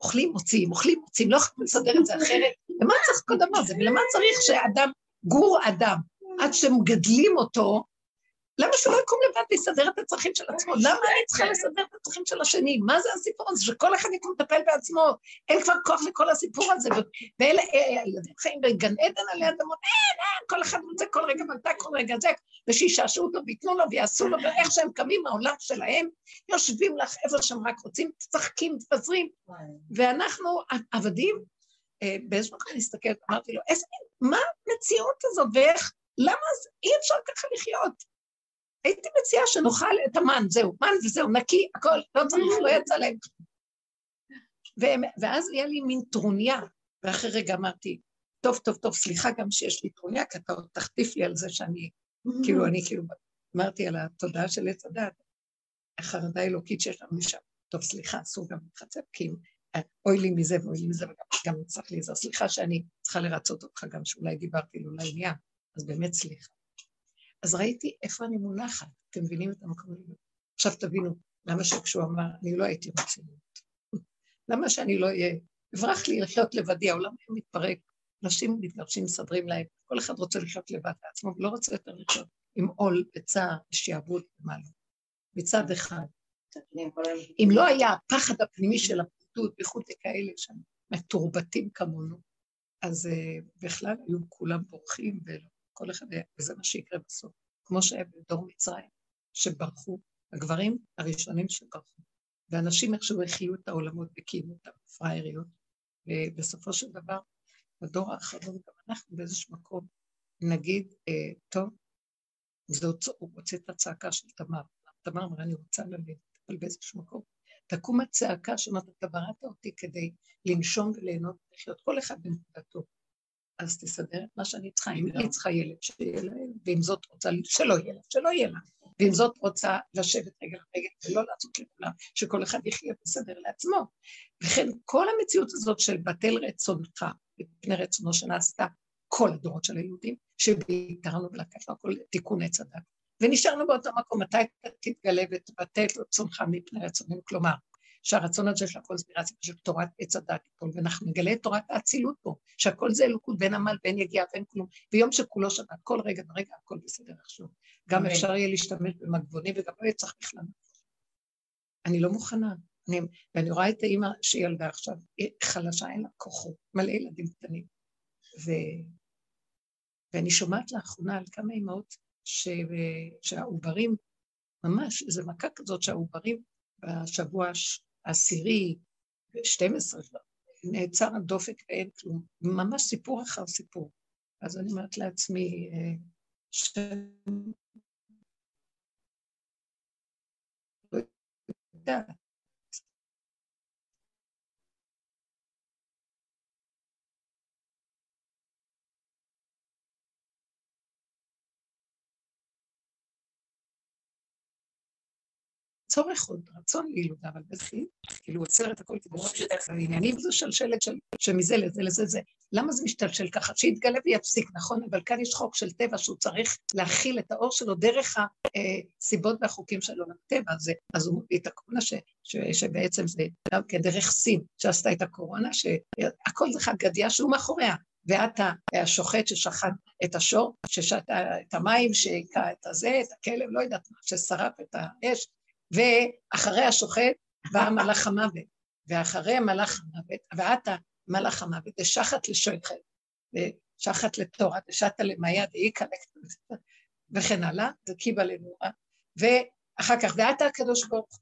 אוכלים, מוציאים, אוכלים, מוציאים, לא יכולים לסדר את זה אחרת. למה צריך כל דבר הזה? ולמה צריך שאדם, גור אדם, עד שמגדלים אותו, למה שהוא לא יקום לבד ויסדר את הצרכים של עצמו? למה אני צריכה לסדר את הצרכים של השני? מה זה הסיפור הזה? שכל אחד יקום לטפל בעצמו. אין כבר כוח לכל הסיפור הזה. ואלה, הילדים חיים בגן עדן עלי אדמות, אין, אין, כל אחד רוצה כל רגע מתי, כל רגע זה, ושישעשעו אותו וייתנו לו ויעשו לו, ואיך שהם קמים מהעולם שלהם, יושבים לך איפה שהם רק רוצים, צחקים, מתפזרים. ואנחנו עבדים, אה, באיזשהו מקום אני מסתכלת, אמרתי לו, איזה, מה המציאות הזו, ואיך, למה אי אפשר ככה לחיות? הייתי מציעה שנאכל את המן, זהו, מן וזהו, נקי, הכל, לא צריך, לא יצא להם. ואז היה לי מין טרוניה, ואחרי רגע אמרתי, טוב, טוב, טוב, סליחה גם שיש לי טרוניה, כי אתה עוד תחטיף לי על זה שאני, כאילו, אני כאילו, אמרתי על התודעה של עץ הדת, החרדה האלוקית שיש לנו משם. טוב, סליחה, אסור גם להתחצף, כי אוי לי מזה ואוי לי מזה, וגם צריך להיזהר. סליחה שאני צריכה לרצות אותך גם, שאולי דיברתי לא לעניין, אז באמת סליחה. אז ראיתי איפה אני מונחת, אתם מבינים את המקום הזה? עכשיו תבינו, למה שכשהוא אמר, אני לא הייתי רצינית. למה שאני לא אהיה, אברח לי לחיות לבדי, העולם מתפרק, נשים מתגרשים, מסדרים להם, כל אחד רוצה לחיות לבד לעצמו, ולא רוצה יותר לחיות עם עול וצער ושעבוד ומעלה. מצד אחד. אם לא היה הפחד הפנימי של הפחדות, בייחוד לכאלה שהם מתורבתים כמונו, אז uh, בכלל היו כולם בורחים ולא כל אחד היה, וזה מה שיקרה בסוף. כמו שהיה בדור מצרים, שברחו, הגברים הראשונים שברחו. ואנשים איכשהו החיו את העולמות וקיימו את הפראייריות, ובסופו של דבר, בדור האחרון גם אנחנו באיזשהו מקום נגיד, אה, טוב, זה הוא רוצה את הצעקה של תמר. תמר אמרה, אני רוצה ללדת, אבל באיזשהו מקום. תקום הצעקה שאומרת, אתה בראת אותי כדי לנשום וליהנות ולחיות, כל אחד בנקודתו. אז תסדר את מה שאני צריכה. אם היא צריכה ילד, שיהיה לה ילד, ואם זאת רוצה שלא יהיה לה, שלא יהיה לה. ואם זאת רוצה לשבת רגל רגל ולא לעשות לכולם, שכל אחד יחיה בסדר לעצמו. וכן כל המציאות הזאת של בטל רצונך מפני רצונו שנעשתה כל הדורות של היהודים, שבעיקרנו ולקחנו הכל תיקון עץ הדת. ונשארנו באותו מקום, מתי תתגלה ותבטל רצונך מפני רצונים? כלומר, שהרצון הזה של הכל ספירציה של תורת עץ הדת ואנחנו נגלה את תורת האצילות פה, שהכל זה אלוקות בין עמל, בין יגיעה, בין כלום, ויום שכולו שבת, כל רגע ורגע הכל בסדר עכשיו. גם אפשר יהיה להשתמש במגבונים וגם לא יהיה צריך בכלל. אני לא מוכנה. אני, ואני רואה את האימא שילדה עכשיו, היא חלשה, אין לה כוחות, מלא ילדים קטנים. ו... ואני שומעת לאחרונה על כמה אימהות ש... שהעוברים, ממש, איזו מכה כזאת שהעוברים בשבוע העשירי, 12, נעצר הדופק ואין כלום. ממש סיפור אחר סיפור. אז אני אומרת לעצמי, אה, ש... לא יודעת, צורך עוד, רצון לילודה, אבל בכי, כאילו עוצר את הכל כדי העניינים זו שלשלת של, שמזה לזה לזה זה. למה זה משתלשל ככה? שיתגלה ויפסיק, נכון? אבל כאן יש חוק של טבע שהוא צריך להכיל את האור שלו דרך הסיבות והחוקים של עולם הטבע הזה. אז הוא מביא את הקורונה ש, ש, שבעצם זה גם כן דרך סין, שעשתה את הקורונה, שהכל זה חד גדיה שהוא מאחוריה. ואת השוחט ששחט את השור, ששת את המים, שהיכה את הזה, את הכלב, לא יודעת מה, ששרף את האש, ואחרי השוחט בא מלאך המוות, ואחרי מלאך המוות, ואתה מלאך המוות, דשחת לשויכת, ושחת לתורה, דשת למאיה דאיקה וכן הלאה, זה קיבה לנורה, ואחר כך, ואתה הקדוש ברוך הוא,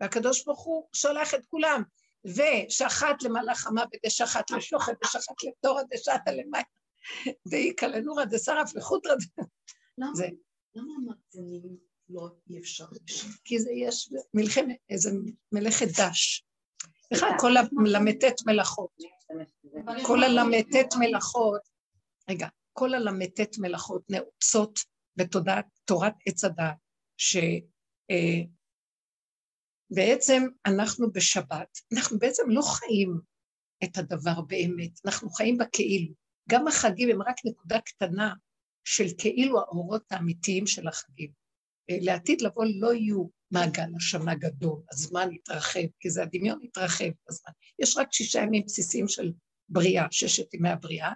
והקדוש ברוך הוא שולח את כולם, ושחט למלאך המוות, דשחת לשוחט, דשחט לתורה, דשת למאיה, דאיקה לנורה, דשרף לחוטרה. למה? המקצנים לא אי אפשר. כי זה יש מלחמת, איזה מלאכת דש. בכלל כל הל"ט מלאכות. כל הל"ט מלאכות, רגע, כל הל"ט מלאכות נעוצות בתודעת תורת עץ הדעת, שבעצם אה, אנחנו בשבת, אנחנו בעצם לא חיים את הדבר באמת, אנחנו חיים בכאילו. גם החגים הם רק נקודה קטנה של כאילו האורות האמיתיים של החגים. לעתיד לבוא לא יהיו מעגל השנה גדול, הזמן יתרחב, כי זה הדמיון יתרחב בזמן. יש רק שישה ימים בסיסיים של בריאה, ששת ימי הבריאה,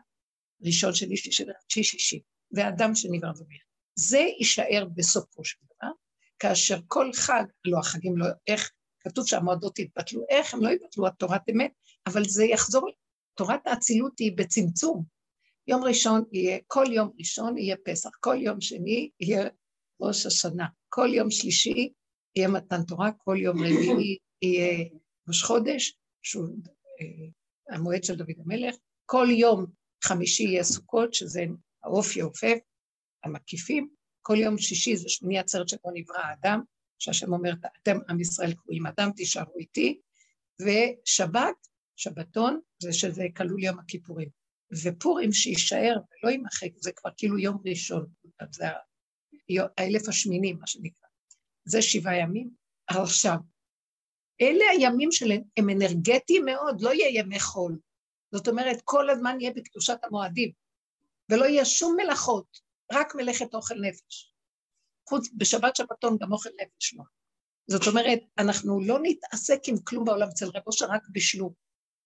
ראשון, שני, שלישי, שלישי, שישי, ואדם שנברא בבריאה. זה יישאר בסופו של דבר, כאשר כל חג, לא החגים לא, איך, כתוב שהמועדות יתבטלו, איך הם לא יתבטלו, התורת אמת, אבל זה יחזור, תורת האצילות היא בצמצום. יום ראשון יהיה, כל יום ראשון יהיה פסח, כל יום שני יהיה ראש השנה, כל יום שלישי יהיה מתן תורה, כל יום רביעי יהיה ראש חודש, שהוא אה, המועד של דוד המלך, כל יום חמישי יהיה סוכות, שזה האופי העופף, המקיפים, כל יום שישי זה שמיני עצרת שבו נברא האדם, שהשם אומר, אתם עם ישראל קרואים אדם, תישארו איתי, ושבת, שבתון, זה שזה כלול יום הכיפורים. ופורים שיישאר ולא יימחק, זה כבר כאילו יום ראשון, זה האלף השמיני, מה שנקרא. זה שבעה ימים. עכשיו, אלה הימים שלהם הם אנרגטיים מאוד, לא יהיה ימי חול. זאת אומרת, כל הזמן יהיה בקדושת המועדים, ולא יהיה שום מלאכות, רק מלאכת אוכל נפש. חוץ, בשבת שבתון גם אוכל נפש לא. זאת אומרת, אנחנו לא נתעסק עם כלום בעולם, אצל רב אושר רק בישלו.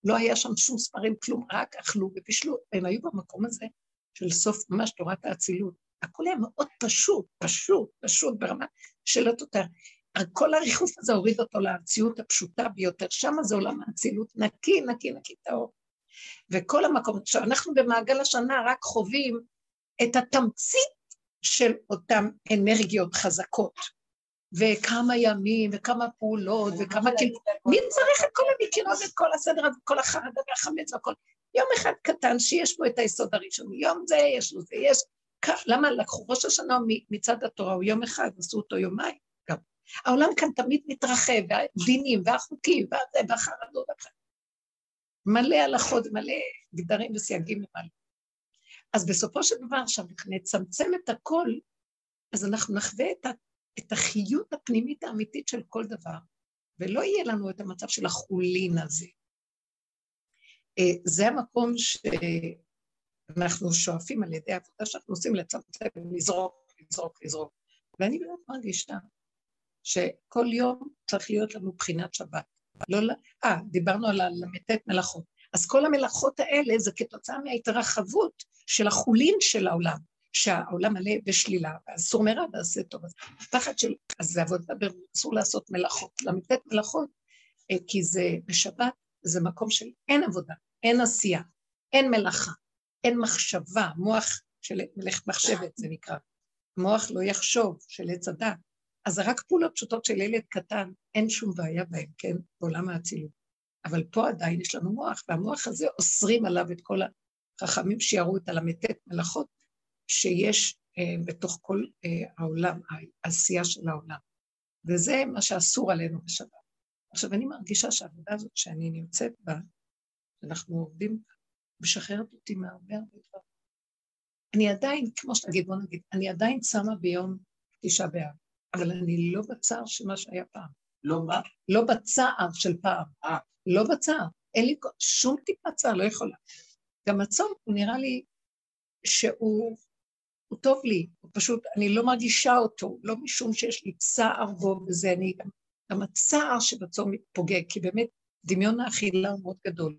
לא היה שם שום ספרים, כלום, רק אכלו ובישלו, והם היו במקום הזה של סוף ממש תורת האצילות. הכל היה מאוד פשוט, פשוט, פשוט ברמה של התותר. כל הריחוף הזה הוריד אותו למציאות הפשוטה ביותר, שם זה עולם האצילות, נקי, נקי, נקי טהור. וכל המקום, עכשיו אנחנו במעגל השנה רק חווים את התמצית של אותן אנרגיות חזקות, וכמה ימים, וכמה פעולות, וכמה כאילו, מי צריך את כל המקירות, את כל הסדר הזה, כל החרדה והחמץ והכל? יום אחד קטן שיש בו את היסוד הראשון, יום זה יש לו זה, יש... למה לקחו ראש השנה מצד התורה הוא יום אחד, עשו אותו יומיים גם. העולם כאן תמיד מתרחב, והדינים והחוקים והזה והחרדות, מלא הלכות, מלא גדרים וסייגים למעלה. אז בסופו של דבר, עכשיו נצמצם את הכל, אז אנחנו נחווה את, ה, את החיות הפנימית האמיתית של כל דבר, ולא יהיה לנו את המצב של החולין הזה. אה, זה המקום שאנחנו שואפים על ידי העבודה שאנחנו עושים לצמצם, לזרוק, לזרוק, לזרוק. ואני באמת מרגישה שכל יום צריך להיות לנו בחינת שבת. לא, אה, דיברנו על הל"ט מלאכות. אז כל המלאכות האלה זה כתוצאה מההתרחבות של החולין של העולם, שהעולם מלא בשלילה, ואסור מרע ועשה טוב. אז פחד של, אז זה עבודה, אסור לעשות מלאכות. ל"ט מלאכות, אה, כי זה בשבת, זה מקום של אין עבודה, אין עשייה, אין מלאכה, אין מחשבה, מוח של מלאכת מחשבת זה נקרא. מוח לא יחשוב, של עץ הדת. אז זה רק פעולות פשוטות של ילד קטן, אין שום בעיה בהם, כן, בעולם האצילות. אבל פה עדיין יש לנו מוח, והמוח הזה אוסרים עליו את כל החכמים שיראו את הל"ט מלאכות שיש אה, בתוך כל אה, העולם, העשייה של העולם. וזה מה שאסור עלינו בשבת. עכשיו, אני מרגישה שהעבודה הזאת שאני נמצאת בה, אנחנו עובדים, משחררת אותי מהרבה הרבה דברים. אני עדיין, כמו שנגיד, בוא נגיד, אני עדיין צמה ביום תשעה באב. אבל אני לא בצער של מה שהיה פעם. לא מה? לא בצער של פעם. אה. לא בצער. אין לי שום טיפה צער, לא יכולה. גם הצום, הוא נראה לי שהוא הוא טוב לי, הוא פשוט, אני לא מרגישה אותו, לא משום שיש לי צער בו וזה, אני גם, גם הצער שבצום פוגע, כי באמת דמיון האכילה הוא מאוד גדול.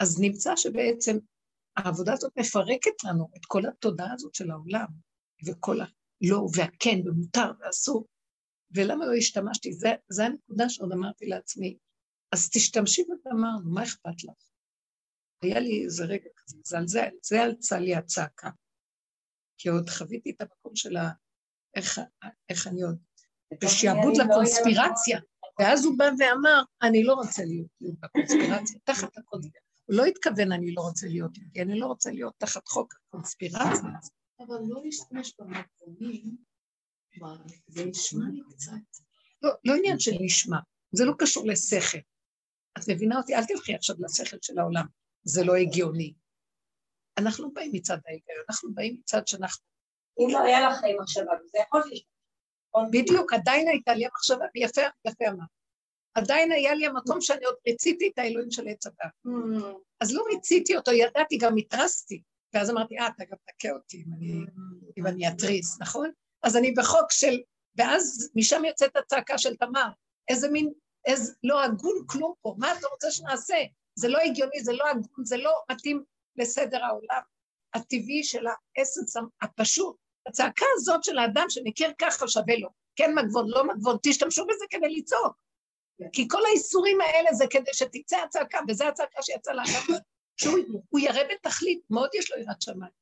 אז נמצא שבעצם העבודה הזאת מפרקת לנו את כל התודעה הזאת של העולם, וכל לא והכן ומותר ואסור. ולמה לא השתמשתי? זה, זה הנקודה שעוד אמרתי לעצמי. אז תשתמשי ואמרנו, מה אכפת לך? היה לי איזה רגע כזה, זה על זה, זה יצא לי הצעקה. כי עוד חוויתי את המקום של ה... איך, איך אני עוד... בשעבוד לא לקונספירציה. ואז הוא בא ואמר, אני לא רוצה להיות בקונספירציה, תחת הקונספירציה. הוא לא התכוון, אני לא רוצה להיות יהודי, אני לא רוצה להיות תחת חוק הקונספירציה. אבל לא להשתמש במקומים, זה נשמע לי קצת. לא, לא עניין של נשמע, זה לא קשור לשכל. את מבינה אותי? אל תלכי עכשיו לשכל של העולם, זה לא הגיוני. אנחנו באים מצד ההיגיון, אנחנו באים מצד שאנחנו... אם לא היה לך מחשבה, זה יכול להיות. בדיוק, עדיין הייתה לי המחשבה, ויפה, יפה אמרת. עדיין היה לי המקום שאני עוד רציתי את האלוהים של עץ הדת. Mm. אז לא רציתי אותו, ידעתי, גם התרסתי. ואז אמרתי, אה, אתה גם תכה אותי אם אני, אם אני אתריס, נכון? אז אני בחוק של... ואז משם יוצאת הצעקה של תמר, איזה מין, איזה, לא הגון כלום פה, מה אתה רוצה שנעשה? זה לא הגיוני, זה לא הגון, זה לא מתאים לסדר העולם הטבעי של האסנס הפשוט. הצעקה הזאת של האדם שמכיר ככה שווה לו. כן מגבון, לא מגבון, תשתמשו בזה כדי לצעוק. כי כל האיסורים האלה זה כדי שתצא הצעקה, וזו הצעקה שיצאה לאדם, שהוא ירא בתכלית, מאוד יש לו יראת שמיים.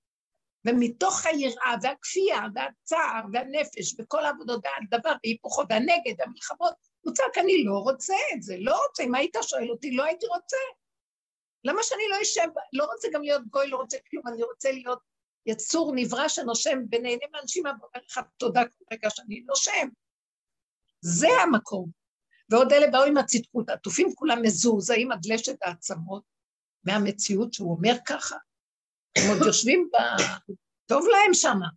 ומתוך היראה והכפייה והצער והנפש וכל העבודות והדבר והיפוכו והנגד והמלחמות, הוא צעק, אני לא רוצה את זה, לא רוצה, אם היית שואל אותי, לא הייתי רוצה. למה שאני לא אשב, לא רוצה גם להיות גוי, לא רוצה כלום, אני רוצה להיות יצור נברא שנושם ונהנה מאנשים, ואומר לך תודה כל רגע שאני נושם. זה המקום. ועוד אלה באו עם הצדקות, עטופים כולם מזועזעים עד לשת העצמות מהמציאות שהוא אומר ככה. הם עוד יושבים ב... טוב להם שמה.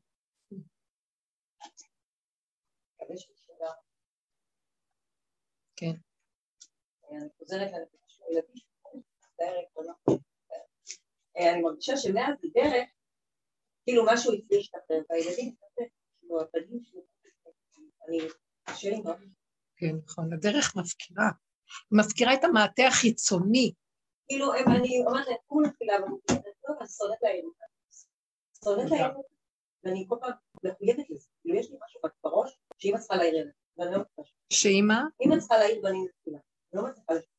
כן. אני חוזרת לילדים אני מרגישה שמאז הדרך, כאילו משהו התחיל להשתחרר, והילדים, כאילו הבנים שלי, אני, קשה לי מאוד. כן, נכון, הדרך מפקירה. מפקירה את המעטה החיצוני. כאילו, אני אומרת להם, כולה תפילה, ואני שונאת להם, שונאת להם, ואני כל פעם מחויבת לזה. כאילו, יש לי משהו בראש, שאמא צריכה להעיר אליי, ואני לא מצליחה. שאמא? אמא צריכה להעיר בנים לתפילה, אני לא מצליחה לשמוע.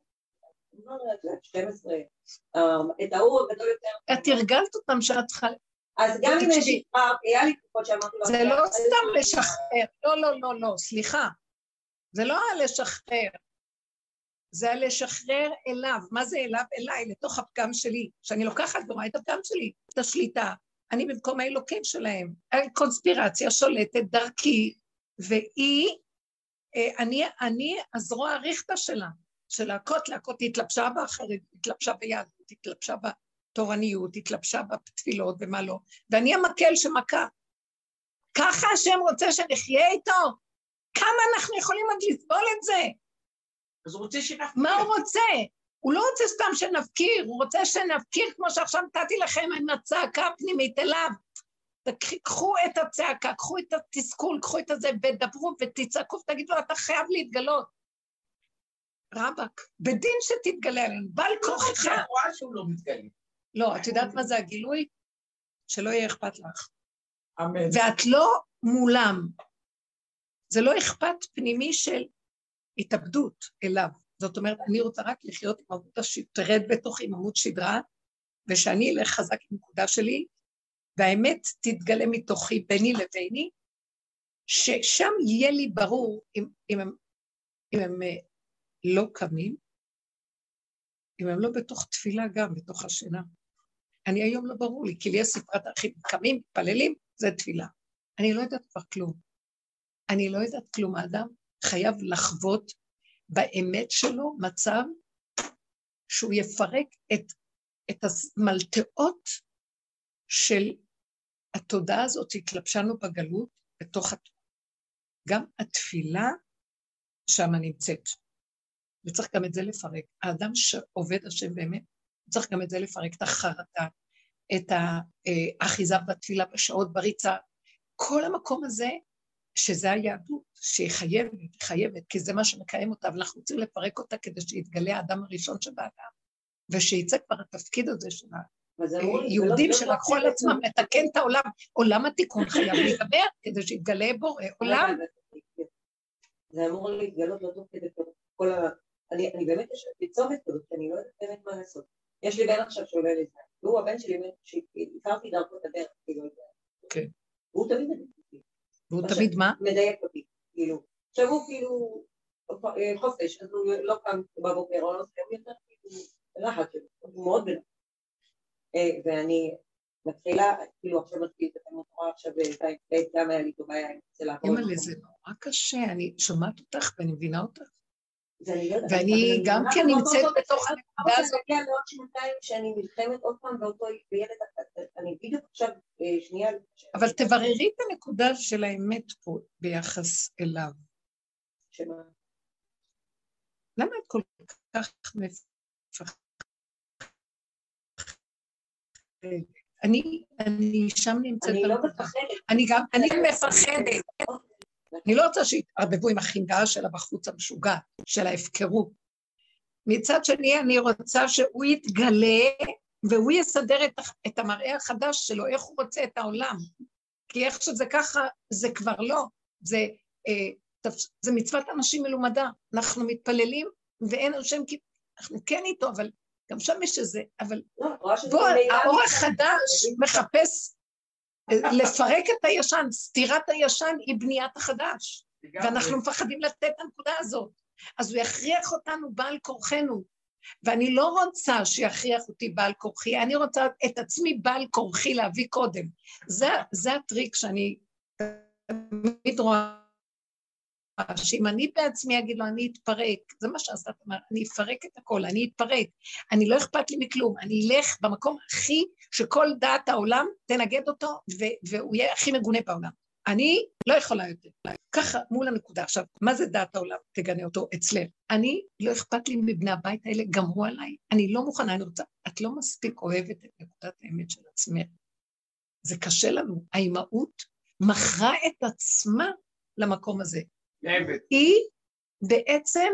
את ההוא הגדול יותר. את הרגלת אותם שאת צריכה... אז גם אם יש לי היה לי תקופות שאמרתי. זה לא סתם לשחרר, לא, לא, לא, לא, סליחה. זה לא היה לשחרר, זה היה לשחרר אליו. מה זה אליו? אליי, לתוך הפגם שלי. שאני לוקחת ורואה את הפגם שלי, את השליטה. אני במקום האלוקים שלהם. הקונספירציה שולטת דרכי, והיא, אה, אני, אני הזרוע הריכטה שלה. של להכות, להכות, היא התלבשה באחרת, התלבשה ביהדות, התלבשה בתורניות, התלבשה בתפילות ומה לא, ואני המקל שמכה. ככה השם רוצה שנחיה איתו? כמה אנחנו יכולים עוד לסבול את זה? אז הוא רוצה שנפקיר. מה הוא רוצה? הוא לא רוצה סתם שנפקיר, הוא רוצה שנפקיר כמו שעכשיו נתתי לכם עם הצעקה הפנימית אליו. קחו את הצעקה, קחו את התסכול, קחו את הזה, ודברו ותצעקו ותגידו, אתה חייב להתגלות. רבאק, בדין שתתגלה עלינו, בעל כוחך. את רואה שהוא לא מתגלה. לא, את יודעת מה זה הגילוי? שלא יהיה אכפת לך. אמן. ואת לא מולם. זה לא אכפת פנימי של התאבדות אליו. זאת אומרת, אני רוצה רק לחיות עם עמוד השדרה, תרד בתוכי עם עמוד שדרה, ושאני אלך חזק עם נקודה שלי, והאמת תתגלה מתוכי ביני לביני, ששם יהיה לי ברור אם, אם הם, אם הם לא קמים, אם הם לא בתוך תפילה גם, בתוך השינה. אני היום לא ברור לי, כי לי הספרת האחים קמים, מתפללים, זה תפילה. אני לא יודעת כבר כלום. אני לא יודעת כלום. האדם חייב לחוות באמת שלו מצב שהוא יפרק את, את המלטעות של התודעה הזאת שהתלבשנו בגלות בתוך התורה. גם התפילה שמה נמצאת. וצריך גם את זה לפרק. האדם שעובד השם באמת, צריך גם את זה לפרק, את החרטה, את האחיזה בתפילה בשעות, בריצה. כל המקום הזה, שזה היהדות, שהיא חייבת, היא חייבת, כי זה מה שמקיים אותה, ואנחנו רוצים לפרק אותה כדי שיתגלה האדם הראשון שבאדם, ושיצא כבר התפקיד הזה של היהודים לא- שלקחו על עצמם לתקן את העולם. עולם התיקון חייב להיגבר כדי שיתגלה בורא עולם. זה אמור להתגלות לא תוך כדי כל אני, אני באמת יושבת בצומת כזאת, כי אני לא יודעת באמת מה לעשות. יש לי בן עכשיו שעולה לזה, והוא הבן שלי, שהכרתי דרכו את הדרך, כאילו, כן. והוא תמיד. והוא תמיד מה? מדייק אותי, כאילו. עכשיו הוא כאילו אה, חופש, אז הוא לא קם בבוקר, או לא עושה, הוא יותר כאילו לחץ שלו, הוא מאוד בן אה, ואני מתחילה, כאילו עכשיו מתחיל את התורה עכשיו, גם היה לי טובה, אני רוצה לעבור. אימא'לה, זה נורא קשה, אני שומעת אותך ואני מבינה אותך. ואני גם כן נמצאת בתוך הנקודה הזאת. אני מגיעה לעוד שנתיים שאני נלחמת עוד פעם באותו ילד, אני בדיוק עכשיו, אה, שנייה... אבל תבררי את הנקודה של האמת פה ביחס אליו. שמה? למה את כל כך מפחדת? אני, אני שם נמצאת... אני לא מפחדת. אני גם, אני מפחדת. אני לא רוצה שיתערבבו עם החינגה של הבחוץ המשוגע, של ההפקרות. מצד שני, אני רוצה שהוא יתגלה והוא יסדר את, את המראה החדש שלו, איך הוא רוצה את העולם. כי איך שזה ככה, זה כבר לא. זה, אה, זה מצוות אנשים מלומדה. אנחנו מתפללים ואין השם כי... אנחנו כן איתו, אבל גם שם יש איזה... אבל לא, בוא, האור החדש מחפש לפרק את הישן. סתירת הישן היא בניית החדש. ואנחנו מפחדים לתת את הנקודה הזאת. אז הוא יכריח אותנו בעל כורחנו. ואני לא רוצה שיכריח אותי בעל כורחי, אני רוצה את עצמי בעל כורחי להביא קודם. זה, זה הטריק שאני תמיד רואה, שאם אני בעצמי אגיד לו, אני אתפרק, זה מה שעשת, אמר, אני אפרק את הכל, אני אתפרק, אני לא אכפת לי מכלום, אני אלך במקום הכי, שכל דעת העולם תנגד אותו, והוא יהיה הכי מגונה בעולם. אני לא יכולה יותר. ככה, מול הנקודה. עכשיו, מה זה דעת העולם? תגנה אותו אצלך. אני, לא אכפת לי מבני הבית האלה, גמרו עליי. אני לא מוכנה, אני רוצה... את לא מספיק אוהבת את נקודת האמת של עצמך. זה קשה לנו. האימהות מכרה את עצמה למקום הזה. היא בעצם,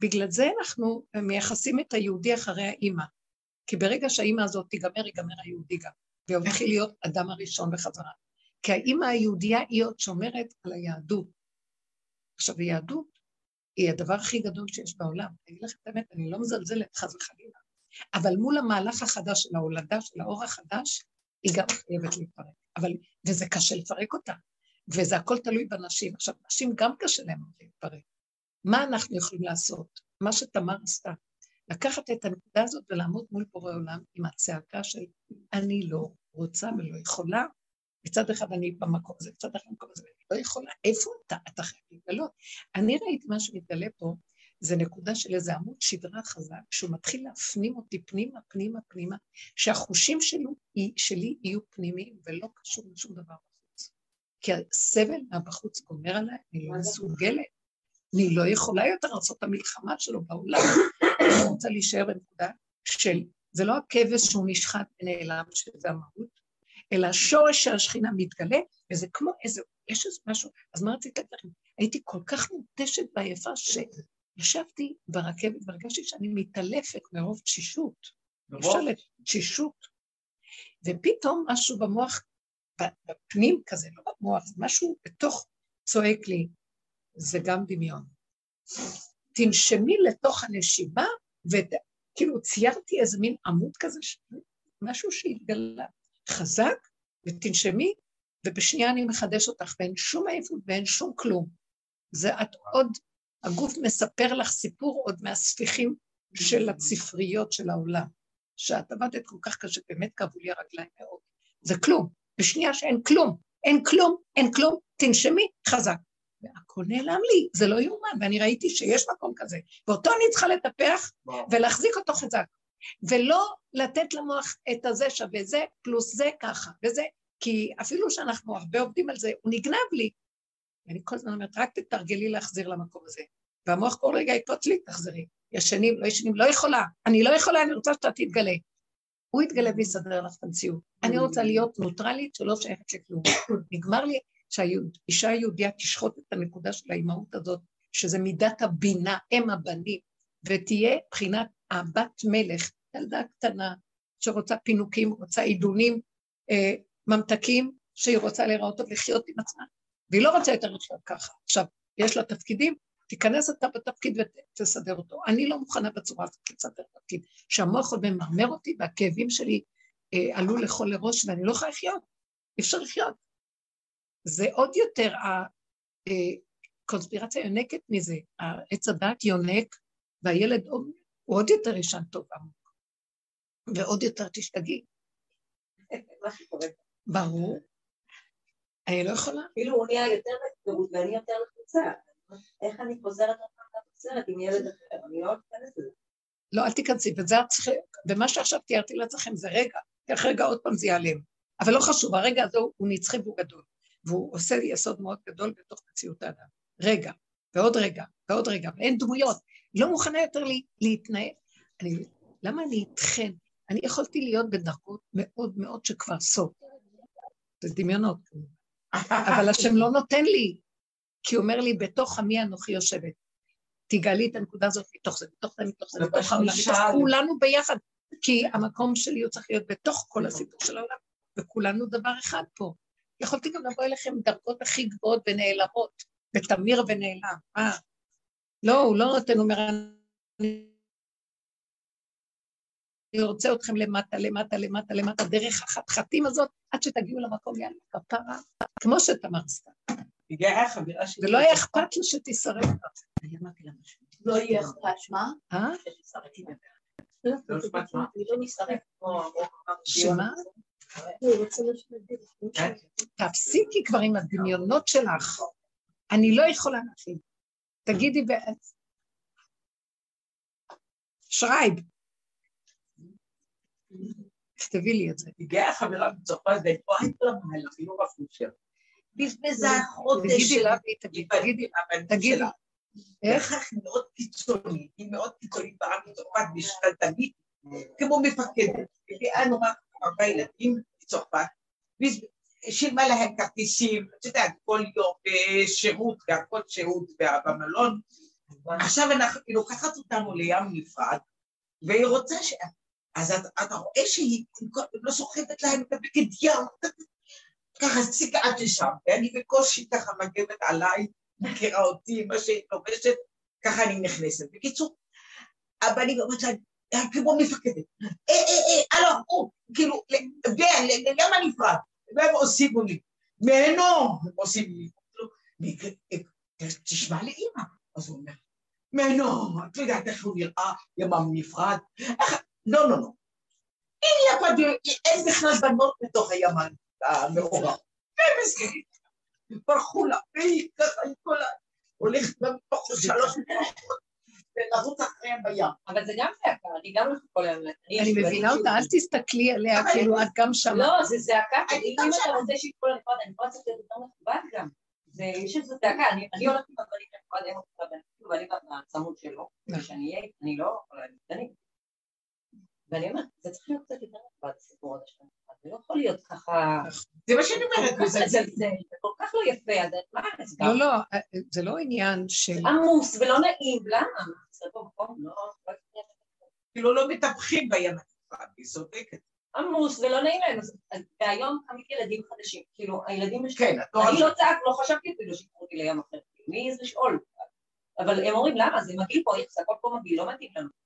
בגלל זה אנחנו מייחסים את היהודי אחרי האימא. כי ברגע שהאימא הזאת תיגמר, ייגמר היהודי גם. והוא מתחיל להיות אדם הראשון בחזרה. כי האימא היהודייה היא עוד שומרת על היהדות. עכשיו, היהדות היא הדבר הכי גדול שיש בעולם. אני אגיד לכם את האמת, אני לא מזלזלת חס וחלילה. אבל מול המהלך החדש של ההולדה של האור החדש, היא גם חייבת להתפרק. אבל, וזה קשה לפרק אותה. וזה הכל תלוי בנשים. עכשיו, נשים גם קשה להן להתפרק. מה אנחנו יכולים לעשות? מה שתמר עשתה. לקחת את הנקודה הזאת ולעמוד מול בורא עולם עם הצעקה של אני לא רוצה ולא יכולה. מצד אחד אני במקום הזה, מצד אחד במקום הזה, ואני לא יכולה. איפה אתה? אתה חייב להתגלות. אני ראיתי מה שמתגלה פה, זה נקודה של איזה עמוד שדרה חזק, שהוא מתחיל להפנים אותי פנימה, פנימה, פנימה, שהחושים שלו, שלי יהיו פנימיים ולא קשור לשום דבר בחוץ. כי הסבל מהבחוץ גומר עליי, אני לא מסוגלת. אני לא יכולה יותר לעשות את המלחמה שלו בעולם. אני רוצה להישאר בנקודה של, זה לא הכבש שהוא נשחט ונעלם, שזה המהות, אלא השורש של השכינה מתגלה, וזה כמו איזה, יש איזה משהו, אז מה רציתי להגיד? הייתי כל כך מותשת ועייפה, שישבתי ברכבת והרגשתי שאני מתעלפת מרוב תשישות. אפשר לתשישות. ופתאום משהו במוח, בפנים כזה, לא במוח, משהו בתוך צועק לי, זה גם דמיון. תנשמי לתוך הנשימה, וכאילו ציירתי איזה מין עמוד כזה, משהו שהתגלה חזק, ותנשמי, ובשנייה אני מחדש אותך, ואין שום עייפות ואין שום כלום. זה את עוד, הגוף מספר לך סיפור עוד מהספיחים של הספריות של העולם, שאת עבדת כל כך קשה, באמת כאבו לי הרגליים מאוד. זה כלום. בשנייה שאין כלום, אין כלום, אין כלום, תנשמי חזק. והכל נעלם לי, זה לא יאומן, ואני ראיתי שיש מקום כזה, ואותו אני צריכה לטפח ולהחזיק אותו חזק, ולא לתת למוח את הזה שווה זה, פלוס זה ככה, וזה, כי אפילו שאנחנו הרבה עובדים על זה, הוא נגנב לי. ואני כל הזמן אומרת, רק תתרגלי להחזיר למקום הזה. והמוח כל רגע יקפוץ לי, תחזרי. ישנים, לא ישנים, לא יכולה. אני לא יכולה, אני רוצה שאתה תתגלה. הוא יתגלה ויסדר לך את המציאות. אני רוצה להיות נוטרלית שלא שייכת לכלום. נגמר לי, שהאישה היהודייה תשחוט את הנקודה של האימהות הזאת, שזה מידת הבינה, אם הבנים, ותהיה בחינת הבת מלך, ילדה קטנה שרוצה פינוקים, רוצה עידונים, אה, ממתקים, שהיא רוצה להיראות טוב, לחיות עם עצמה, והיא לא רוצה יותר לחיות ככה. עכשיו, יש לה תפקידים, תיכנס אתה בתפקיד ותסדר אותו. אני לא מוכנה בצורה הזאת לסדר תפקיד, שהמוח עוד ממרמר אותי והכאבים שלי אה, עלו לכל לראש ואני לא יכולה לחיות, אי אפשר לחיות. זה עוד יותר, הקונספירציה אה, יונקת מזה, עץ הדת יונק, והילד הוא עוד יותר ישן טוב עמוק, ועוד יותר תשתגעי. ברור. אני לא יכולה. כאילו הוא נהיה יותר פירוט ואני יותר לחוצה. איך אני חוזרת עוד פעם עם ילד אחר? אני לא אכנס לזה. לא, אל תיכנסי, וזה את צריכה, ומה שעכשיו תיארתי לעצמכם זה רגע, איך רגע עוד פעם זה ייעלם. אבל לא חשוב, הרגע הזה הוא נצחי והוא גדול. והוא עושה יסוד מאוד גדול בתוך מציאות האדם. רגע, ועוד רגע, ועוד רגע, ואין דמויות. לא מוכנה יותר לי, להתנהל. אני, למה אני איתכן? אני יכולתי להיות בדרגות מאוד מאוד שכבר סוף. זה דמיונות. אבל השם לא נותן לי, כי הוא אומר לי, בתוך עמי אנוכי יושבת. תגלי את הנקודה הזאת מתוך זה, מתוך זה, מתוך זה, מתוך העולם, מתוך כולנו ביחד. כי המקום שלי הוא צריך להיות בתוך כל הסיפור של העולם, וכולנו דבר אחד פה. יכולתי גם לבוא אליכם דרגות הכי גבוהות ונעלמות, בתמיר ונעלם. אה, לא, הוא לא נותן, הוא אומר, אני רוצה אתכם למטה, למטה, למטה, למטה, דרך החתחתים הזאת, עד שתגיעו למקום יאללה כפרה, כמו שתמר עשתה. ולא היה אכפת לה שתישרף. לא יהיה אכפת, מה? אה? לא נשרף שמה? תפסיקי כבר עם הדמיונות שלך. אני לא יכולה להכין. תגידי בעצם. שרייב. תכתבי לי את זה. הגיעה חברה בצרפת ואיפה הייתה למעלה, אפילו בפושר. בזבזה חודש. תגידי לה, תגידי, תגידי. איך? היא מאוד קיצונית, היא מאוד קיצונית בעם בצרפת בשתלטנית, כמו מפקדת. הביאה נורא הרבה ילדים בצרפת, שילמה להם כרטיסים, את יודעת, כל יום בשירות, דרכות שירות במלון. עכשיו היא לוקחת אותנו לים נפרד, והיא רוצה ש... אז אתה רואה שהיא לא סוחבת להם את הבגד ים, ככה סיגה עד לשם, ואני בקושי ככה מגבת עליי, מכירה אותי, מה שהיא לובשת, ככה אני נכנסת. בקיצור, אני אומרת לה, כמו מפקדת, אה, אה, אה, הלו, הוא, כאילו, למה נפרד? והם עושים לי, מנו, הם עושים לי, תשמע לאימא, אז הוא אומר, מנו, את יודעת איך הוא נראה, ימם נפרד, לא, לא, לא. אין יפד, אין בכלל בנות בתוך הימן המעורב. ברחו לה, והיא ככה עם כל ה... הולכת בתוך שלוש ולרוץ אחריהם בים. אבל זה גם זעקה, אני גם הולכת כל היום. אני מבינה אותה, אל תסתכלי עליה כאילו את גם שמה. לא, זה זעקה, אם אתה רוצה שיתקול לנפרד, אני יכולה לעשות את זה יותר מכובד גם. יש איזו זעקה, אני הולכת עם הדברים לנפרד, הם הולכים ואני בצמוד שלו, שאני אהיה, אני לא יכולה להתקדם. ואני אומרת, זה צריך להיות קצת יותר נכבד, הסיפור הזה שלנו. זה לא יכול להיות ככה... זה מה שאני אומרת, זה כל כך לא יפה, אז מה, לא, לא, זה לא עניין של... עמוס ולא נעים, למה? זה פה מקום, לא... כאילו לא מטפחים בים היא צודקת. עמוס ולא נעים להם, והיום קמית ילדים חדשים, כאילו, הילדים... כן, אני לא צעק, לא חשבתי אפילו שיקחו אותי לים אחר, מי איזה לשאול? אבל הם אומרים, למה? זה מגעיל פה, איך זה הכל פה מגעיל, לא מתאים לנו.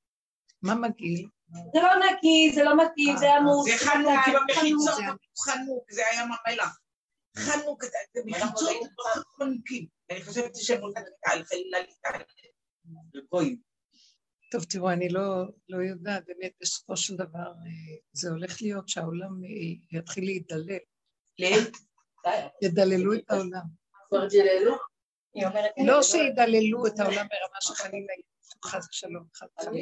מה מגעיל? זה לא נקי, זה לא מתאים, זה עמוס. זה חנוק, עם המחיצות, חנוק, זה היה המלח. חנוק, זה מחיצות חנוקים. אני חושבת שהם הולכים על חלילה לגויים. טוב, תראו, אני לא, לא יודעת, באמת, בסופו של דבר, זה הולך להיות שהעולם יתחיל להידלל. ידללו את העולם. כבר דללו? לא שידללו את העולם ברמה שחלילה, חס ושלום, חס ושלום.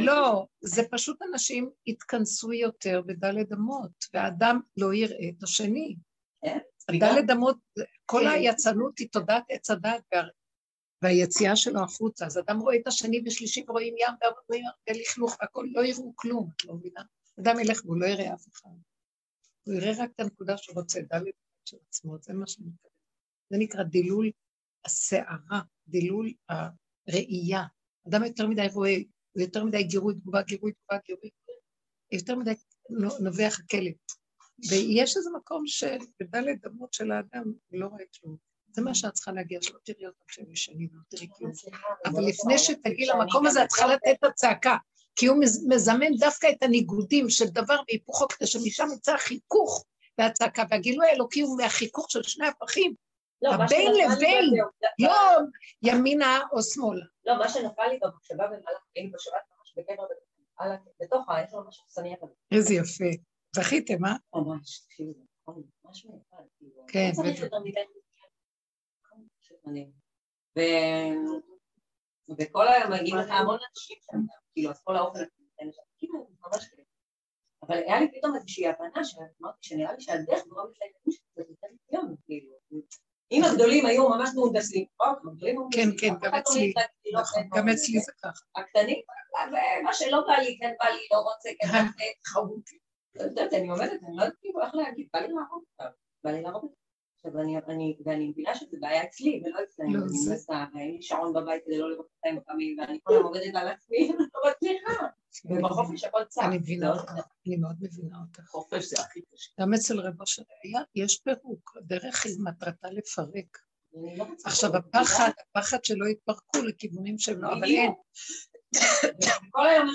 לא, זה פשוט אנשים התכנסו יותר בדלת אמות, והאדם לא יראה את השני. כן, הדלת אמות, כל כן. היצנות היא תודעת עץ הדת והיציאה שלו החוצה, אז אדם רואה את השני בשלישי ורואים ים ורואים לכלוך והכל, לא יראו כלום, את לא מבינה? אדם ילך והוא לא יראה אף אחד. הוא יראה רק את הנקודה שהוא רוצה, דלת של עצמו, זה מה שאני מתכוונת. זה נקרא דילול הסערה, דילול הראייה. אדם יותר מדי רואה הוא יותר מדי גירוי תגובה, גירוי תגובה, גירוי, יותר מדי נובח הכלב. ויש איזה מקום שבדלת אמות של האדם לא רואה כלום. זה מה שאת צריכה להגיע, שלא תראי אותם כשהם ישנים, לא תראי כלום. אבל לפני שתגיעי למקום הזה, את צריכה לתת את הצעקה, כי הוא מזמן דווקא את הניגודים של דבר והיפוכו, כדי שמשם יצא החיכוך והצעקה, והגילוי האלוקי הוא מהחיכוך של שני הפכים, לא, הבין לבין, לא ימינה או שמאלה. לא, מה שנפל לי במחשבה במהלך חיים בשבת ממש בקבר בתוך ה... יש לו משהו שני אבל. איזה יפה. זכיתם, אה? ממש, ממש מיוחד. כאילו. כן, בטח. וכל היום מגיעים לך המון אנשים שם, כאילו, אז כל האוכל, כאילו, ממש כאילו. אבל היה לי פתאום איזושהי הבנה שאמרתי שנראה לי שהדרך גורמת לילדים שזה יותר ניסיון, כאילו. אם הגדולים היו ממש מהונדסים, כן, כן, גם אצלי, נכון, גם אצלי זה ככה. הקטנים, מה שלא בא לי, כן בא לי, לא רוצה, כן רוצה, חרותי. לא אני עומדת, אני לא יודעת איך להגיד, בא לי להרוג אותם, בא לי להרוג אותם. עכשיו, ואני מבינה שזה בעיה אצלי, ולא אצלנו, לא, אני מנסה, ואין לי שעון בבית כדי לא לראות אותם בפעמים, ואני כל היום עובדת על עצמי, לא מצליחה. ובחופש הכל צר. אני מבינה אותך, אני מאוד מבינה אותך. חופש זה הכי קשה. גם אצל רבו של יש פירוק, הדרך היא מטרתה לפרק. לא עכשיו הפחד, הפחד שלא יתפרקו לכיוונים שהם לא, אבל אין.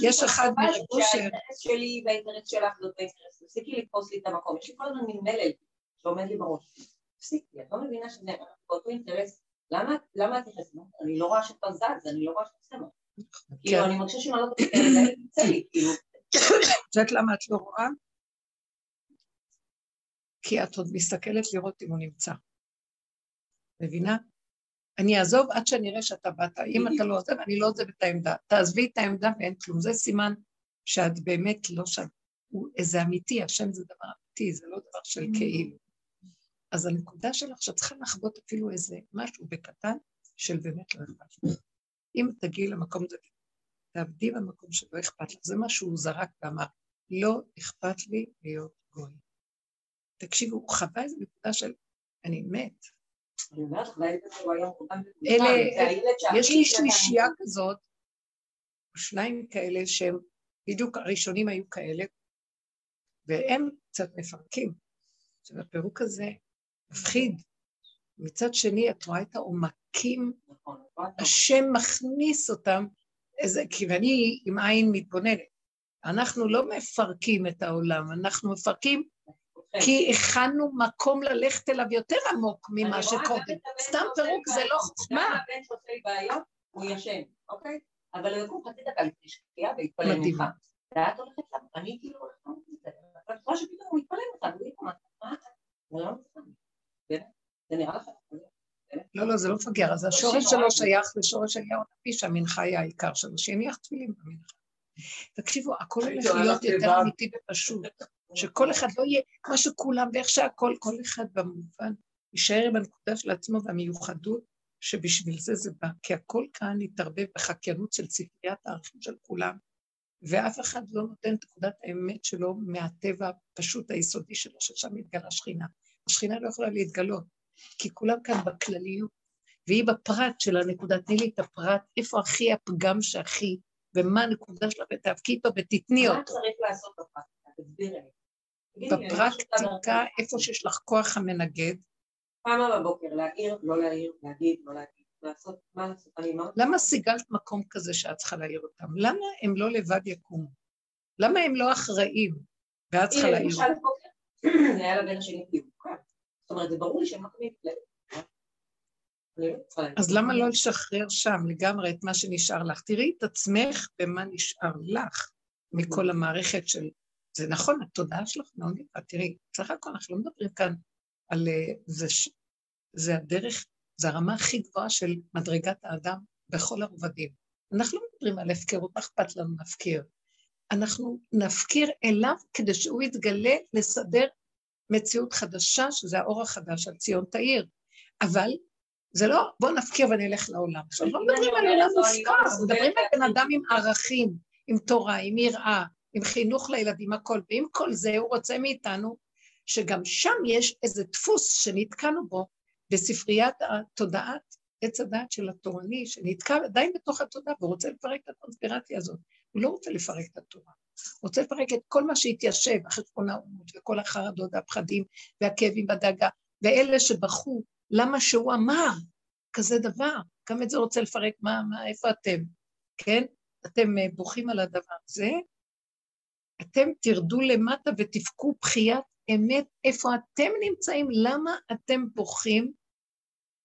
יש אחד מרבו ש... שהאינטרס שלי והאינטרס שלך זאת האינטרס, תפסיקי לתפוס לי את המקום, יש לי כל הזמן מין מלל שעומד לי בראש. תפסיקי, את לא מבינה שזה באותו אינטרס, למה את נכנסת? אני לא רואה שאתה זז, אני לא רואה שאתה עושה משהו. כאילו, כן. אני מרגישה אני לא את זה, לי, כאילו. את יודעת למה את לא רואה? כי את עוד מסתכלת לראות אם הוא נמצא. מבינה? אני אעזוב עד שאני אראה שאתה באת. אם אתה לא עוזב, אני לא עוזב את העמדה. תעזבי את העמדה ואין כלום. זה סימן שאת באמת לא שם. זה אמיתי, השם זה דבר אמיתי, זה לא דבר של mm. כאילו. אז הנקודה שלך שאת צריכה לחוות אפילו איזה משהו בקטן של באמת לא אכפת אם תגיעי למקום הזה, תעבדי במקום שלא אכפת לך, זה מה שהוא זרק ואמר, לא אכפת לי להיות גוי. תקשיבו, הוא חווה איזו נקודה של אני מת. אלה, יש לי שלישייה כזאת, שניים כאלה שהם בדיוק הראשונים היו כאלה, והם קצת מפרקים. עכשיו, הפירוק הזה מפחיד. מצד שני, את רואה את העומקים, השם מכניס אותם, איזה, כי ואני עם עין מתבוננת. אנחנו לא מפרקים את העולם, אנחנו מפרקים כי הכנו מקום ללכת אליו יותר עמוק ממה שקודם. סתם פירוק זה לא חוכמה. גם הבן שעושה לי בעיות, הוא ישן, אוקיי? אבל הוא יקום חצי דקה לפני שקיעה ויתפלל ממך. ואת הולכת שם, אני כאילו הולכת לזה. את רואה שפתאום הוא מתפלל ממך, והוא יקום, מה? זה לא זה נראה לך? לא, לא, זה לא מפגר, אז השורש שלו שייך לשורש אליהו הנביא, שהמנחה היא העיקר שלו, שיניח תפילין במנחה. תקשיבו, הכל הולך להיות יותר אמיתי ופשוט, שכל אחד לא יהיה מה שכולם, ואיך שהכל, כל אחד במובן, יישאר עם הנקודה של עצמו והמיוחדות, שבשביל זה זה בא, כי הכל כאן יתערבב בחקיינות של ספריית הערכים של כולם, ואף אחד לא נותן את נקודת האמת שלו מהטבע הפשוט היסודי שלו, ששם מתגלה שכינה. השכינה לא יכולה להתגלות, כי כולם כאן בכלליות, והיא בפרט של הנקודה, תני לי את הפרט, איפה הכי הפגם שהכי, ומה הנקודה שלה, ותאבקי איתו ותתני אותו. מה צריך לעשות בפרקטיקה? תסבירי לי. בפרקטיקה, איפה שיש לך כוח המנגד. כמה בבוקר, להעיר, לא להעיר, להגיד, לא להגיד, לעשות, מה לעשות, אני אמרתי. למה סיגלת מקום כזה שאת צריכה להעיר אותם? למה הם לא לבד יקומו? למה הם לא אחראים? ואת צריכה להעיר אותם. זה היה לבן השני פיוקה. זאת אומרת, זה ברור לי שהם לא קמים אז למה לא לשחרר שם לגמרי את מה שנשאר לך? תראי את עצמך במה נשאר לך מכל המערכת של... זה נכון, התודעה שלך מאוד יפה. תראי, סך הכל אנחנו לא מדברים כאן על... אה, זה, זה הדרך, זה הרמה הכי גבוהה של מדרגת האדם בכל הרובדים. אנחנו לא מדברים על הפקרות, מה אכפת לנו להפקיר? אנחנו נפקיר אליו כדי שהוא יתגלה לסדר מציאות חדשה, שזה האור החדש על ציון תאיר. אבל זה לא, בוא נפקיר ונלך לעולם. עכשיו, לא מדברים על עולם מופקר, מדברים על בן אדם עם ערכים, עם תורה, עם יראה, עם חינוך לילדים, הכל. ועם כל זה הוא רוצה מאיתנו שגם שם יש איזה דפוס שנתקענו בו בספריית התודעת, עץ הדעת של התורני, שנתקע עדיין בתוך התודעה, והוא רוצה לפרק את הקונספירציה הזאת. הוא לא רוצה לפרק את התורה. רוצה לפרק את כל מה שהתיישב, החשבונאות וכל החרדות והפחדים והכאבים והדאגה, ואלה שבכו, למה שהוא אמר כזה דבר? גם את זה רוצה לפרק, מה, מה, איפה אתם? כן? אתם אה, בוכים על הדבר הזה, אתם תרדו למטה ותבכו בחיית אמת איפה אתם נמצאים, למה אתם בוכים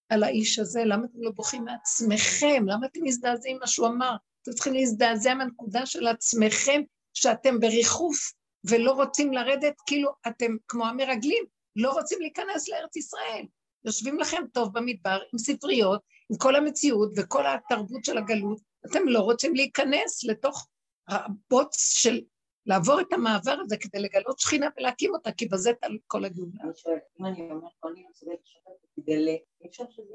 על האיש הזה? למה אתם לא בוכים מעצמכם? למה אתם מזדעזעים מה שהוא אמר? אתם צריכים להזדעזע מהנקודה של עצמכם, שאתם בריחוף ולא רוצים לרדת, כאילו אתם כמו המרגלים, לא רוצים להיכנס לארץ ישראל. יושבים לכם טוב במדבר עם ספריות, עם כל המציאות וכל התרבות של הגלות, אתם לא רוצים להיכנס לתוך הבוץ של לעבור את המעבר הזה כדי לגלות שכינה ולהקים אותה, כי בזה תלוי כל הגאולה. אני שואלת, אם אני אומרת, אני רוצה לשבת כדי אי אפשר שזה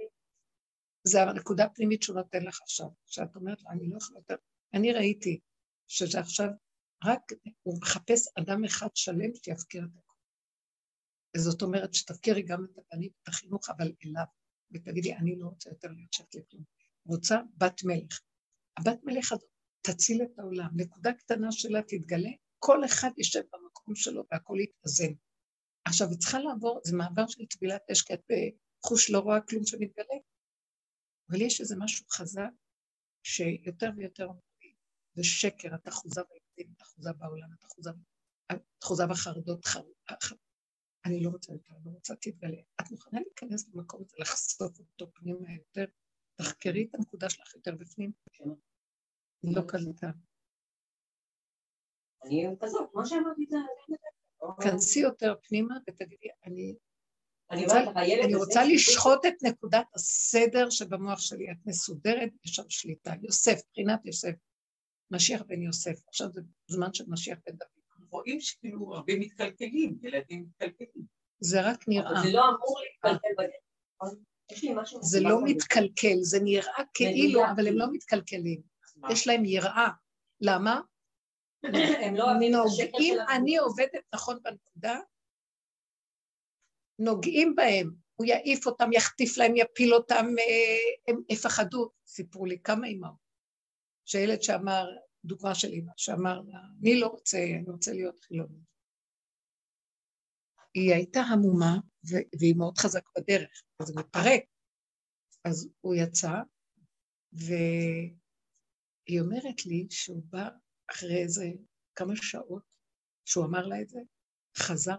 זה הנקודה הפנימית שהוא נותן לך עכשיו, שאת אומרת לו, אני לא יכולה יותר. אני ראיתי שזה עכשיו, רק הוא מחפש אדם אחד שלם שיפקיר את הכול. וזאת אומרת שתפקירי גם את הבנים, את החינוך, אבל אליו, ותגידי, אני לא רוצה יותר להיות לכלום. רוצה בת מלך. הבת מלך הזאת תציל את העולם. נקודה קטנה שלה תתגלה, כל אחד יישב במקום שלו והכל יתאזן. עכשיו, היא צריכה לעבור, זה מעבר של טבילת אש, כי את בחוש לא רואה כלום שמתגלה. אבל יש איזה משהו חזק, שיותר ויותר אומרים, זה שקר, את אחוזה בילדים, את אחוזה בעולם, את אחוזה, את אחוזה בחרדות, חר... אני לא רוצה יותר, לא רוצה תתגלה. את מוכנה להיכנס למקום הזה, לחשוף אותו פנימה יותר, תחקרי את הנקודה שלך יותר בפנים. היא לא קלטה. אני כזאת, כמו שאמרתי, זה... כנסי יותר פנימה ותגידי, אני... אני רוצה לשחוט את נקודת הסדר שבמוח שלי. את מסודרת, יש שם שליטה. יוסף, מבחינת יוסף. משיח בן יוסף. עכשיו זה זמן של משיח בן דוד. רואים שכאילו הרבה מתקלקלים, ילדים מתקלקלים. זה רק נראה. זה לא אמור להתקלקל בדרך. זה לא מתקלקל, זה נראה כאילו, אבל הם לא מתקלקלים. יש להם יראה. למה? הם לא אוהבים את השקל אם אני עובדת נכון בנקודה, נוגעים בהם, הוא יעיף אותם, יחטיף להם, יפיל אותם, אה, הם יפחדו. סיפרו לי כמה אימהות, שילד שאמר, דוגמה של אימא, שאמר לה, אני לא רוצה, אני רוצה להיות חילוני. היא הייתה המומה, והיא מאוד חזק בדרך, אז הוא מתפרק. אז הוא יצא, והיא אומרת לי שהוא בא אחרי איזה כמה שעות שהוא אמר לה את זה, חזר,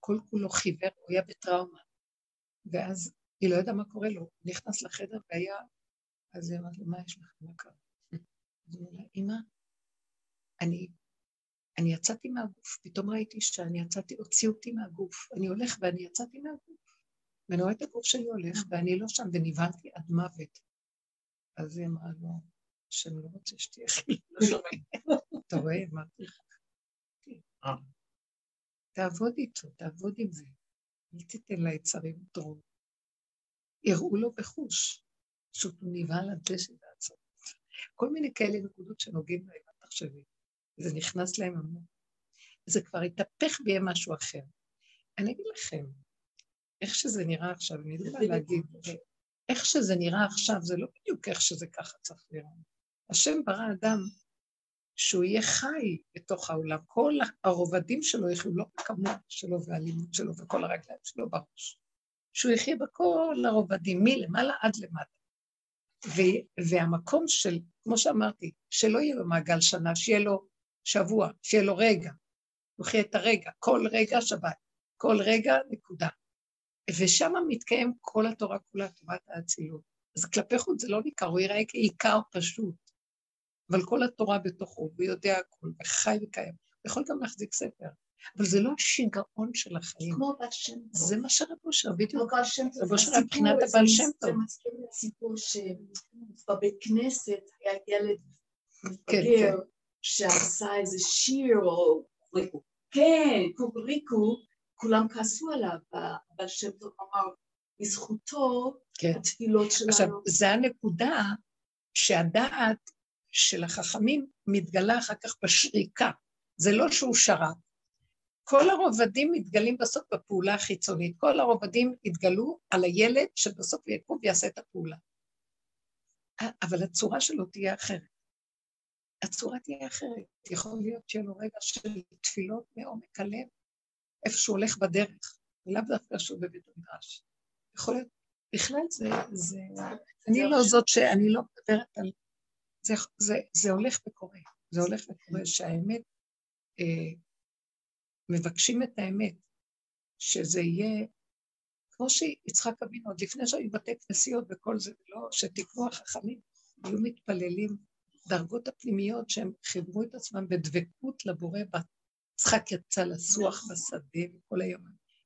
כל כולו חיוור, הוא היה בטראומה. ואז היא לא ידעה מה קורה לו, נכנס לחדר והיה, אז היא אמרת לו, מה יש לך? מה קרה? אז היא אמרה, אמא, אני, אני יצאתי מהגוף, פתאום ראיתי שאני יצאתי, הוציאו אותי מהגוף, אני הולך ואני יצאתי מהגוף, ואני רואה את הגוף שלי הולך, ואני לא שם, ונבהלתי עד מוות. אז היא אמרה לו, שאני לא רוצה שתהיה חילונית. אתה רואה? אמרתי לך. אה. תעבוד איתו, תעבוד עם זה. אל תיתן ליצרים דרום. יראו לו בחוש, פשוט הוא נבהל עד ועצמות. כל מיני כאלה נקודות שנוגעים להם, אל תחשבי. זה נכנס להם המון. זה כבר התהפך ויהיה משהו אחר. אני אגיד לכם, איך שזה נראה עכשיו, אני לא יכולה להגיד, איך שזה נראה עכשיו, זה לא בדיוק איך שזה ככה צריך לראות. השם ברא אדם שהוא יהיה חי בתוך העולם, כל הרובדים שלו יחיו לא בכמות שלו והאלימות שלו וכל הרגליים שלו בראש. שהוא יחיה בכל הרובדים, מלמעלה עד למטה. ו- והמקום של, כמו שאמרתי, שלא יהיה לו מעגל שנה, שיהיה לו שבוע, שיהיה לו רגע. הוא יחיה את הרגע, כל רגע שבת, כל רגע נקודה. ושם מתקיים כל התורה כולה, תורת האצילות. אז כלפי חוץ זה לא ניכר, הוא ייראה כעיקר פשוט. אבל כל התורה בתוכו, הוא יודע הכול, וחי וקיים. הוא יכול גם להחזיק ספר, אבל זה לא השיגעון של החיים. כמו בת שם טוב. זה מה שרב אושר, בדיוק. בת שם מבחינת הבעל שם טוב. זה מזכיר לי סיפור שבבית כנסת היה ילד כן, מפגר שעשה איזה שיר או... כן, קוקוריקו, כולם כעסו עליו, הבעל שם טוב אמר, בזכותו, כן. התפילות שלנו. עכשיו, זה הנקודה שהדעת של החכמים מתגלה אחר כך בשריקה. זה לא שהוא שרת. כל הרובדים מתגלים בסוף בפעולה החיצונית. כל הרובדים יתגלו על הילד שבסוף יקום ויעשה את הפעולה. אבל הצורה שלו תהיה אחרת. הצורה תהיה אחרת. יכול להיות שיהיה לו רגע של תפילות מעומק הלב, איפה שהוא הולך בדרך, ולאו דווקא שהוא בבית המדרש. יכול להיות, בכלל זה, זה, אני לא זאת שאני לא מדברת על זה, זה, זה הולך וקורה, זה הולך וקורה שהאמת, אה, מבקשים את האמת, שזה יהיה, כמו שיצחק אבינו, עוד לפני שהיו בתי כנסיות וכל זה, לא, שתקנו החכמים, היו מתפללים, דרגות הפנימיות שהם חיברו את עצמם בדבקות לבורא, יצחק יצא לסוח בשדה וכל היום,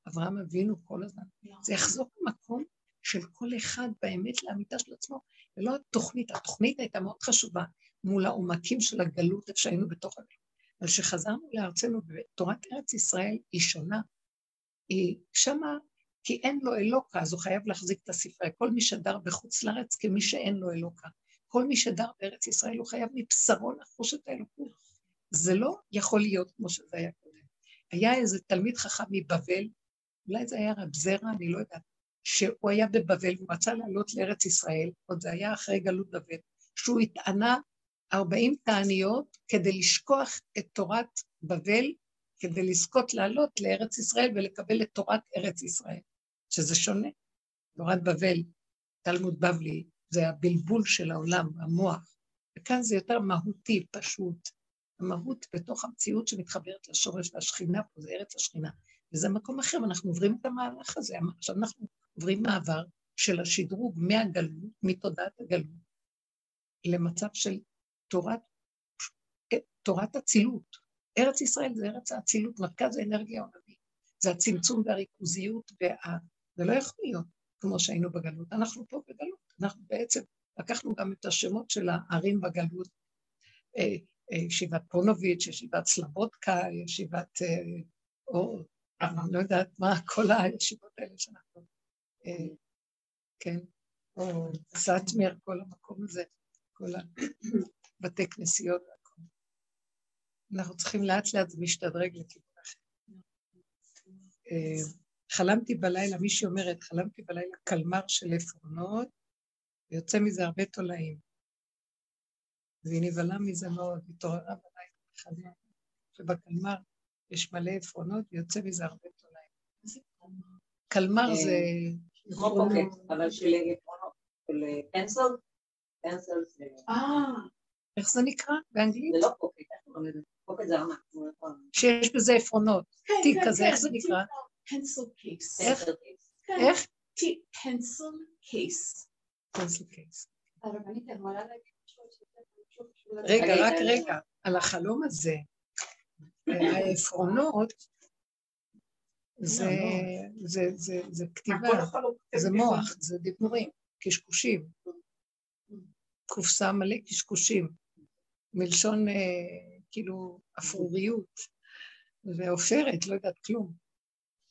אברהם אבינו כל הזמן, זה יחזור למקום של כל אחד באמת לאמיתה של עצמו, ולא התוכנית, התוכנית הייתה מאוד חשובה מול העומקים של הגלות, איפה שהיינו בתוך הגלות. אבל כשחזרנו לארצנו, ותורת ארץ ישראל היא שונה, היא שמה, כי אין לו אלוקה, אז הוא חייב להחזיק את הספרייה. כל מי שדר בחוץ לארץ כמי שאין לו אלוקה. כל מי שדר בארץ ישראל הוא חייב מבשרו לחוש את האלוקות. זה לא יכול להיות כמו שזה היה קודם. היה איזה תלמיד חכם מבבל, אולי זה היה רב זרע, אני לא יודעת, שהוא היה בבבל והוא רצה לעלות לארץ ישראל, עוד זה היה אחרי גלות בבל, שהוא התענה ארבעים תעניות כדי לשכוח את תורת בבל, כדי לזכות לעלות לארץ ישראל ולקבל את תורת ארץ ישראל, שזה שונה. תורת בבל, תלמוד בבלי, זה הבלבול של העולם, המוח, וכאן זה יותר מהותי, פשוט. המהות בתוך המציאות שמתחברת לשורש והשכינה פה, זה ארץ השכינה. וזה מקום אחר, ואנחנו עוברים את המהלך הזה. עכשיו אנחנו עוברים מעבר של השדרוג מהגלות, מתודעת הגלות, למצב של תורת, תורת אצילות. ארץ ישראל זה ארץ האצילות, מרכז האנרגיה העולמי. זה הצמצום והריכוזיות, וה... זה לא יכול להיות כמו שהיינו בגלות. אנחנו פה בגלות, אנחנו בעצם לקחנו גם את השמות של הערים בגלות, אה, אה, ישיבת פונוביץ', ישיבת סלבודקה, ישיבת אה, אור, אני לא יודעת מה, כל הישיבות האלה שאנחנו, כן, או סאטמר, כל המקום הזה, כל הבתי כנסיות והכל. אנחנו צריכים לאט לאט משתדרג לכיוון אחר. חלמתי בלילה, מישהי אומרת, חלמתי בלילה קלמר של עפרונות, ויוצא מזה הרבה תולעים. והיא נבהלה מזה מאוד, התעוררה בלילה וחלמה, שבקלמר יש מלא עפרונות ויוצא מזה הרבה תולעים. קלמר אה, זה... כמו פוקט, אבל של עפרונות, של פנסל, פנסל זה... אה, איך זה נקרא באנגלית? זה לא פוקט, איך קוראים לזה? פוקט זה ארנק. שיש בזה עפרונות, כן, תיק כן, כזה, כן, איך זה נקרא? פנסל קייס. איך? איך? פנסל קייס. פנסל קייס. רגע, רק רגע, על החלום הזה, העפרונות זה, זה, זה, זה כתיבה, זה מוח, זה דיבורים, קשקושים. קופסה מלא קשקושים, מלשון אה, כאילו אפרוריות, ועופרת, לא יודעת כלום.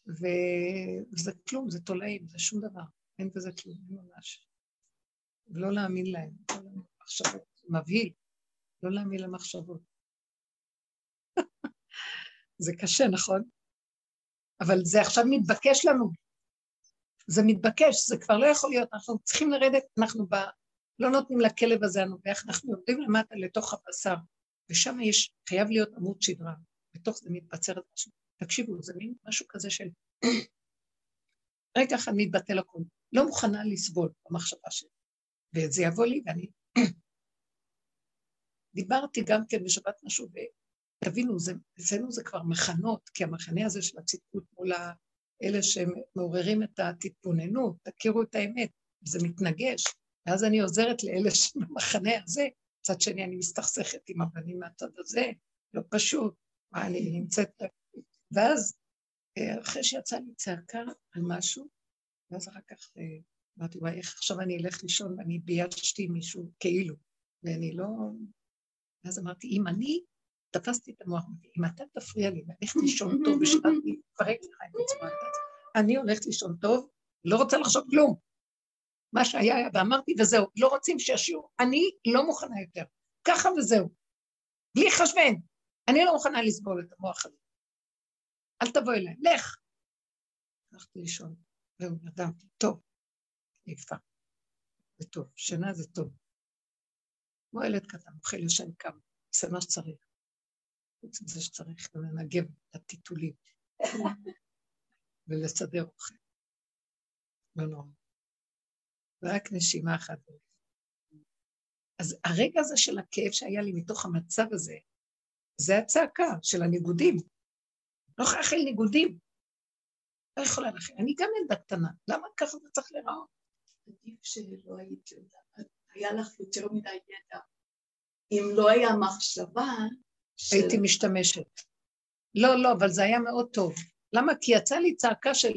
וזה כלום, זה תולעים, זה שום דבר, אין בזה כלום, אין ממש. ולא להאמין להם, לא למחשבות, מבהיל, לא להאמין למחשבות. זה קשה, נכון? אבל זה עכשיו מתבקש לנו. זה מתבקש, זה כבר לא יכול להיות, אנחנו צריכים לרדת, אנחנו. לא נותנים לכלב הזה הנובח, אנחנו יורדים למטה לתוך הבשר, ושם יש, חייב להיות עמוד שדרה, בתוך זה מתבצרת משהו. תקשיבו, זה מין משהו כזה של רגע אחד מתבטל הכול. לא מוכנה לסבול במחשבה שלי. וזה יבוא לי, ואני... דיברתי גם כן בשבת משהו, ותבינו, אצלנו זה כבר מחנות, כי המחנה הזה של הצדקות מול אלה שמעוררים את התתבוננות, תכירו את האמת, זה מתנגש. ואז אני עוזרת לאלה שבמחנה הזה, מצד שני אני מסתכסכת עם הבנים מהצד הזה, לא פשוט, מה אני נמצאת... ואז אה, אחרי שיצאה לי צעקה על משהו, ואז אחר כך אה, אמרתי, וואי, איך עכשיו אני אלך לישון ואני ביישתי מישהו, כאילו, ואני לא... ואז אמרתי, אם אני תפסתי את המוח, אם אתה תפריע לי ואני לישון טוב בשביל להתפרק לך את עצמך, אני הולכת לישון טוב, לא רוצה לחשוב כלום. מה שהיה היה, ואמרתי, וזהו, לא רוצים שישירו, אני לא מוכנה יותר. ככה וזהו. בלי חשבן. אני לא מוכנה לסבול את המוח הזה. אל תבוא אליי, לך. הלכתי לישון, זהו, נרדמתי, טוב, יפה, זה טוב, שינה זה טוב. כמו ילד קטן, אוכל ישן קם, עושה מה שצריך. חוץ מזה שצריך לנגב את הטיטולים ולסדר אוכל. לא נורא. ורק נשימה אחת. אז הרגע הזה של הכאב שהיה לי מתוך המצב הזה, זה הצעקה של הניגודים. לא יכולה להכיל ניגודים. לא יכולה להכיל. אני גם ילדה קטנה, למה ככה זה צריך להיראות? עדיף שלא היית יודעת, היה לך יותר מדי ידע. אם לא היה מחשבה... הייתי משתמשת. לא, לא, אבל זה היה מאוד טוב. למה? כי יצאה לי צעקה של,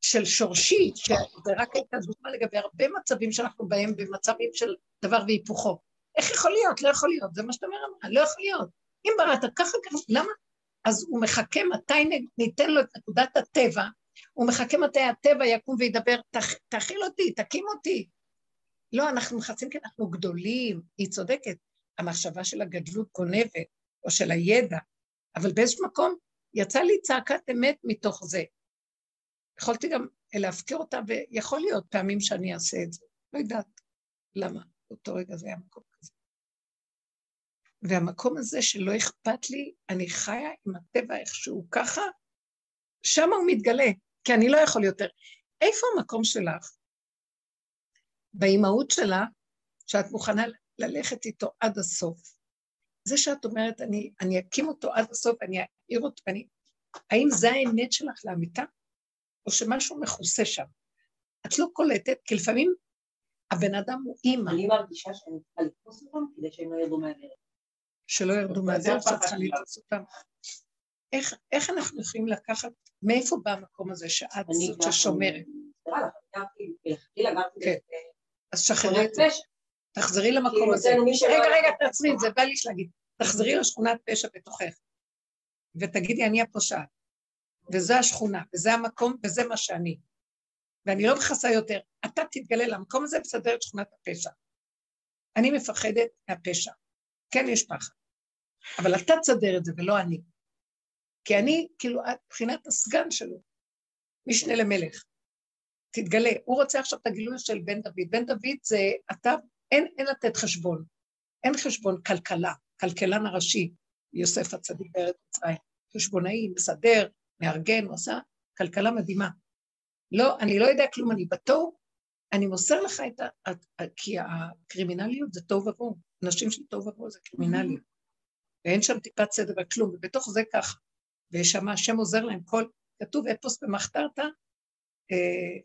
של שורשי, שזה רק הייתה דוגמה לגבי הרבה מצבים שאנחנו בהם במצבים של דבר והיפוכו. איך יכול להיות? לא יכול להיות. זה מה שאתה אומר, לא יכול להיות. אם בראת ככה, ככה, למה? אז הוא מחכה מתי ניתן לו את נקודת הטבע, הוא מחכה מתי הטבע יקום וידבר, תכיל אותי, תקים אותי. לא, אנחנו מחצים כי אנחנו גדולים, היא צודקת. המחשבה של הגדלות גונבת, או של הידע, אבל באיזשהו מקום יצא לי צעקת אמת מתוך זה. יכולתי גם להפקיר אותה, ויכול להיות פעמים שאני אעשה את זה. לא יודעת למה, באותו רגע זה היה מקום כזה. והמקום הזה שלא אכפת לי, אני חיה עם הטבע איכשהו ככה, שם הוא מתגלה, כי אני לא יכול יותר. איפה המקום שלך? באימהות שלה, שאת מוכנה ללכת איתו עד הסוף. זה שאת אומרת, אני, אני אקים אותו עד הסוף, אני אעיר אותו, אני... האם זה האמת שלך לאמיתה? או שמשהו מכוסה שם? את לא קולטת, כי לפעמים הבן אדם הוא אימא. אני מרגישה שאני צריכה לתפוס אותם כדי שהם לא ירדו מהדרך. שלא ירדו מהדרך, שאת צריכה לתפוס אותם. איך, איך אנחנו יכולים לקחת, מאיפה בא המקום הזה שאת זאת ששומרת? כן. אז שחררי את זה. תחזרי למקום הזה. רגע, רגע, תעצרי את זה, בא לי להגיד. תחזרי לשכונת פשע בתוכך, ותגידי, אני הפושעת, וזו השכונה, וזה המקום, וזה מה שאני. ואני לא מכסה יותר. אתה תתגלה למקום הזה ותסדר את שכונת הפשע. אני מפחדת מהפשע. כן, יש פחד. אבל אתה תסדר את זה ולא אני. כי אני, כאילו, את מבחינת הסגן שלו, משנה למלך. תתגלה. הוא רוצה עכשיו את הגילוי של בן דוד. בן דוד זה, אתה, אין, אין לתת חשבון. אין חשבון כלכלה. כלכלן הראשי, יוסף הצדיק בארץ מצרים. חשבונאי, מסדר, מארגן, הוא עשה כלכלה מדהימה. לא, אני לא יודע כלום, אני בתור, אני מוסר לך את ה... כי הקרימינליות זה תוהו ובוהו, נשים של תוהו ובוהו זה קרימינליות. ואין שם טיפת צדק וכלום, ובתוך זה ככה. ויש שם, השם עוזר להם כל... כתוב אפוס במחתרת, אה,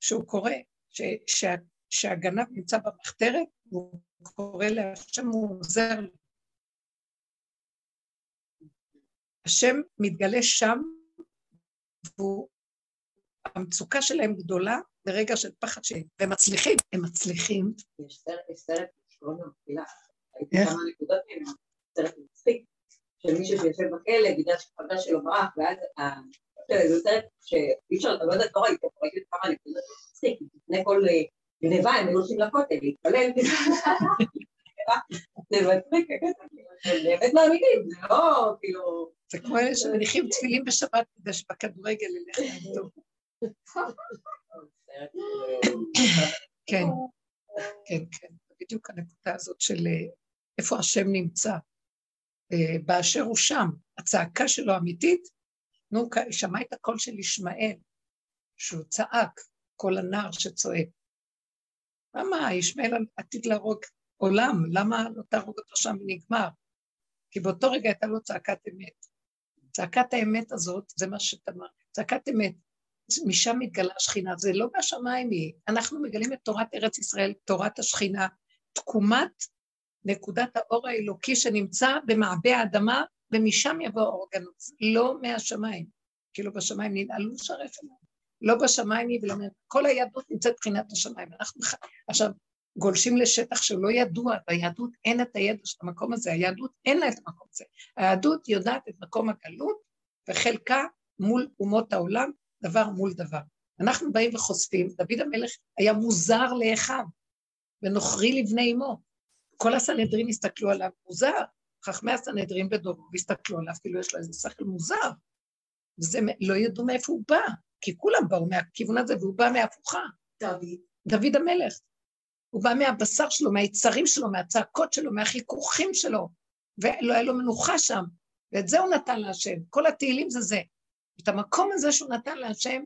שהוא קורא, ש, שה, שהגנב נמצא במחתרת, והוא קורא להשם, הוא עוזר לו. השם מתגלה שם, והוא המצוקה שלהם גדולה ברגע של פחד שהם, והם מצליחים, הם מצליחים. יש סרט שקוראים לו מפילה, הייתי כמה נקודות ממנו, סרט מצחיק, של מישהו שיושב בכלא בגלל שחבר שלו ברח, ואז זה סרט שאי אפשר, אתה לא יודעת, לא ראיתי, ראיתי כמה נקודות, מצחיק, לפני כל אה, גניבה הם היו הולכים לכותל, להתפלל, באמת מאמינים, זה לא כאילו... זה כמו אלה שמניחים תפילים בשבת כדי שבכדורגל ילך להם טוב. כן, כן, כן, בדיוק הנקודה הזאת של איפה השם נמצא, באשר הוא שם, הצעקה שלו אמיתית, נו, שמע את הקול של ישמעאל, שהוא צעק, קול הנער שצועק. למה ישמעאל עתיד להרוג עולם, למה לא תהרוג אותו שם ונגמר? כי באותו רגע הייתה לו צעקת אמת. צעקת האמת הזאת, זה מה שאתה אמר, צעקת אמת, משם מתגלה השכינה, זה לא בשמיים היא. אנחנו מגלים את תורת ארץ ישראל, תורת השכינה, תקומת נקודת האור האלוקי שנמצא במעבה האדמה, ומשם יבוא האור הגנוז, לא מהשמיים. כאילו בשמיים ננעלו שערי שמיים. לא בשמיים היא ולא... כל היהדות נמצאת מבחינת השמיים. אנחנו עכשיו גולשים לשטח שלא ידוע, ביהדות אין את הידע של המקום הזה, היהדות אין לה את המקום הזה. היהדות יודעת את מקום הגלות, וחלקה מול אומות העולם, דבר מול דבר. אנחנו באים וחושפים, דוד המלך היה מוזר לאחיו, ונוכרי לבני אמו. כל הסנהדרין הסתכלו עליו מוזר, חכמי הסנהדרין בדורו הסתכלו עליו, כאילו יש לו איזה שכל מוזר. וזה, לא ידעו מאיפה הוא בא, כי כולם באו מהכיוון הזה, והוא בא מהפוכה. דוד. דוד המלך. הוא בא מהבשר שלו, מהיצרים שלו, מהצעקות שלו, מהחיכוכים שלו, ולא היה לו מנוחה שם, ואת זה הוא נתן להשם. כל התהילים זה זה. את המקום הזה שהוא נתן להשם,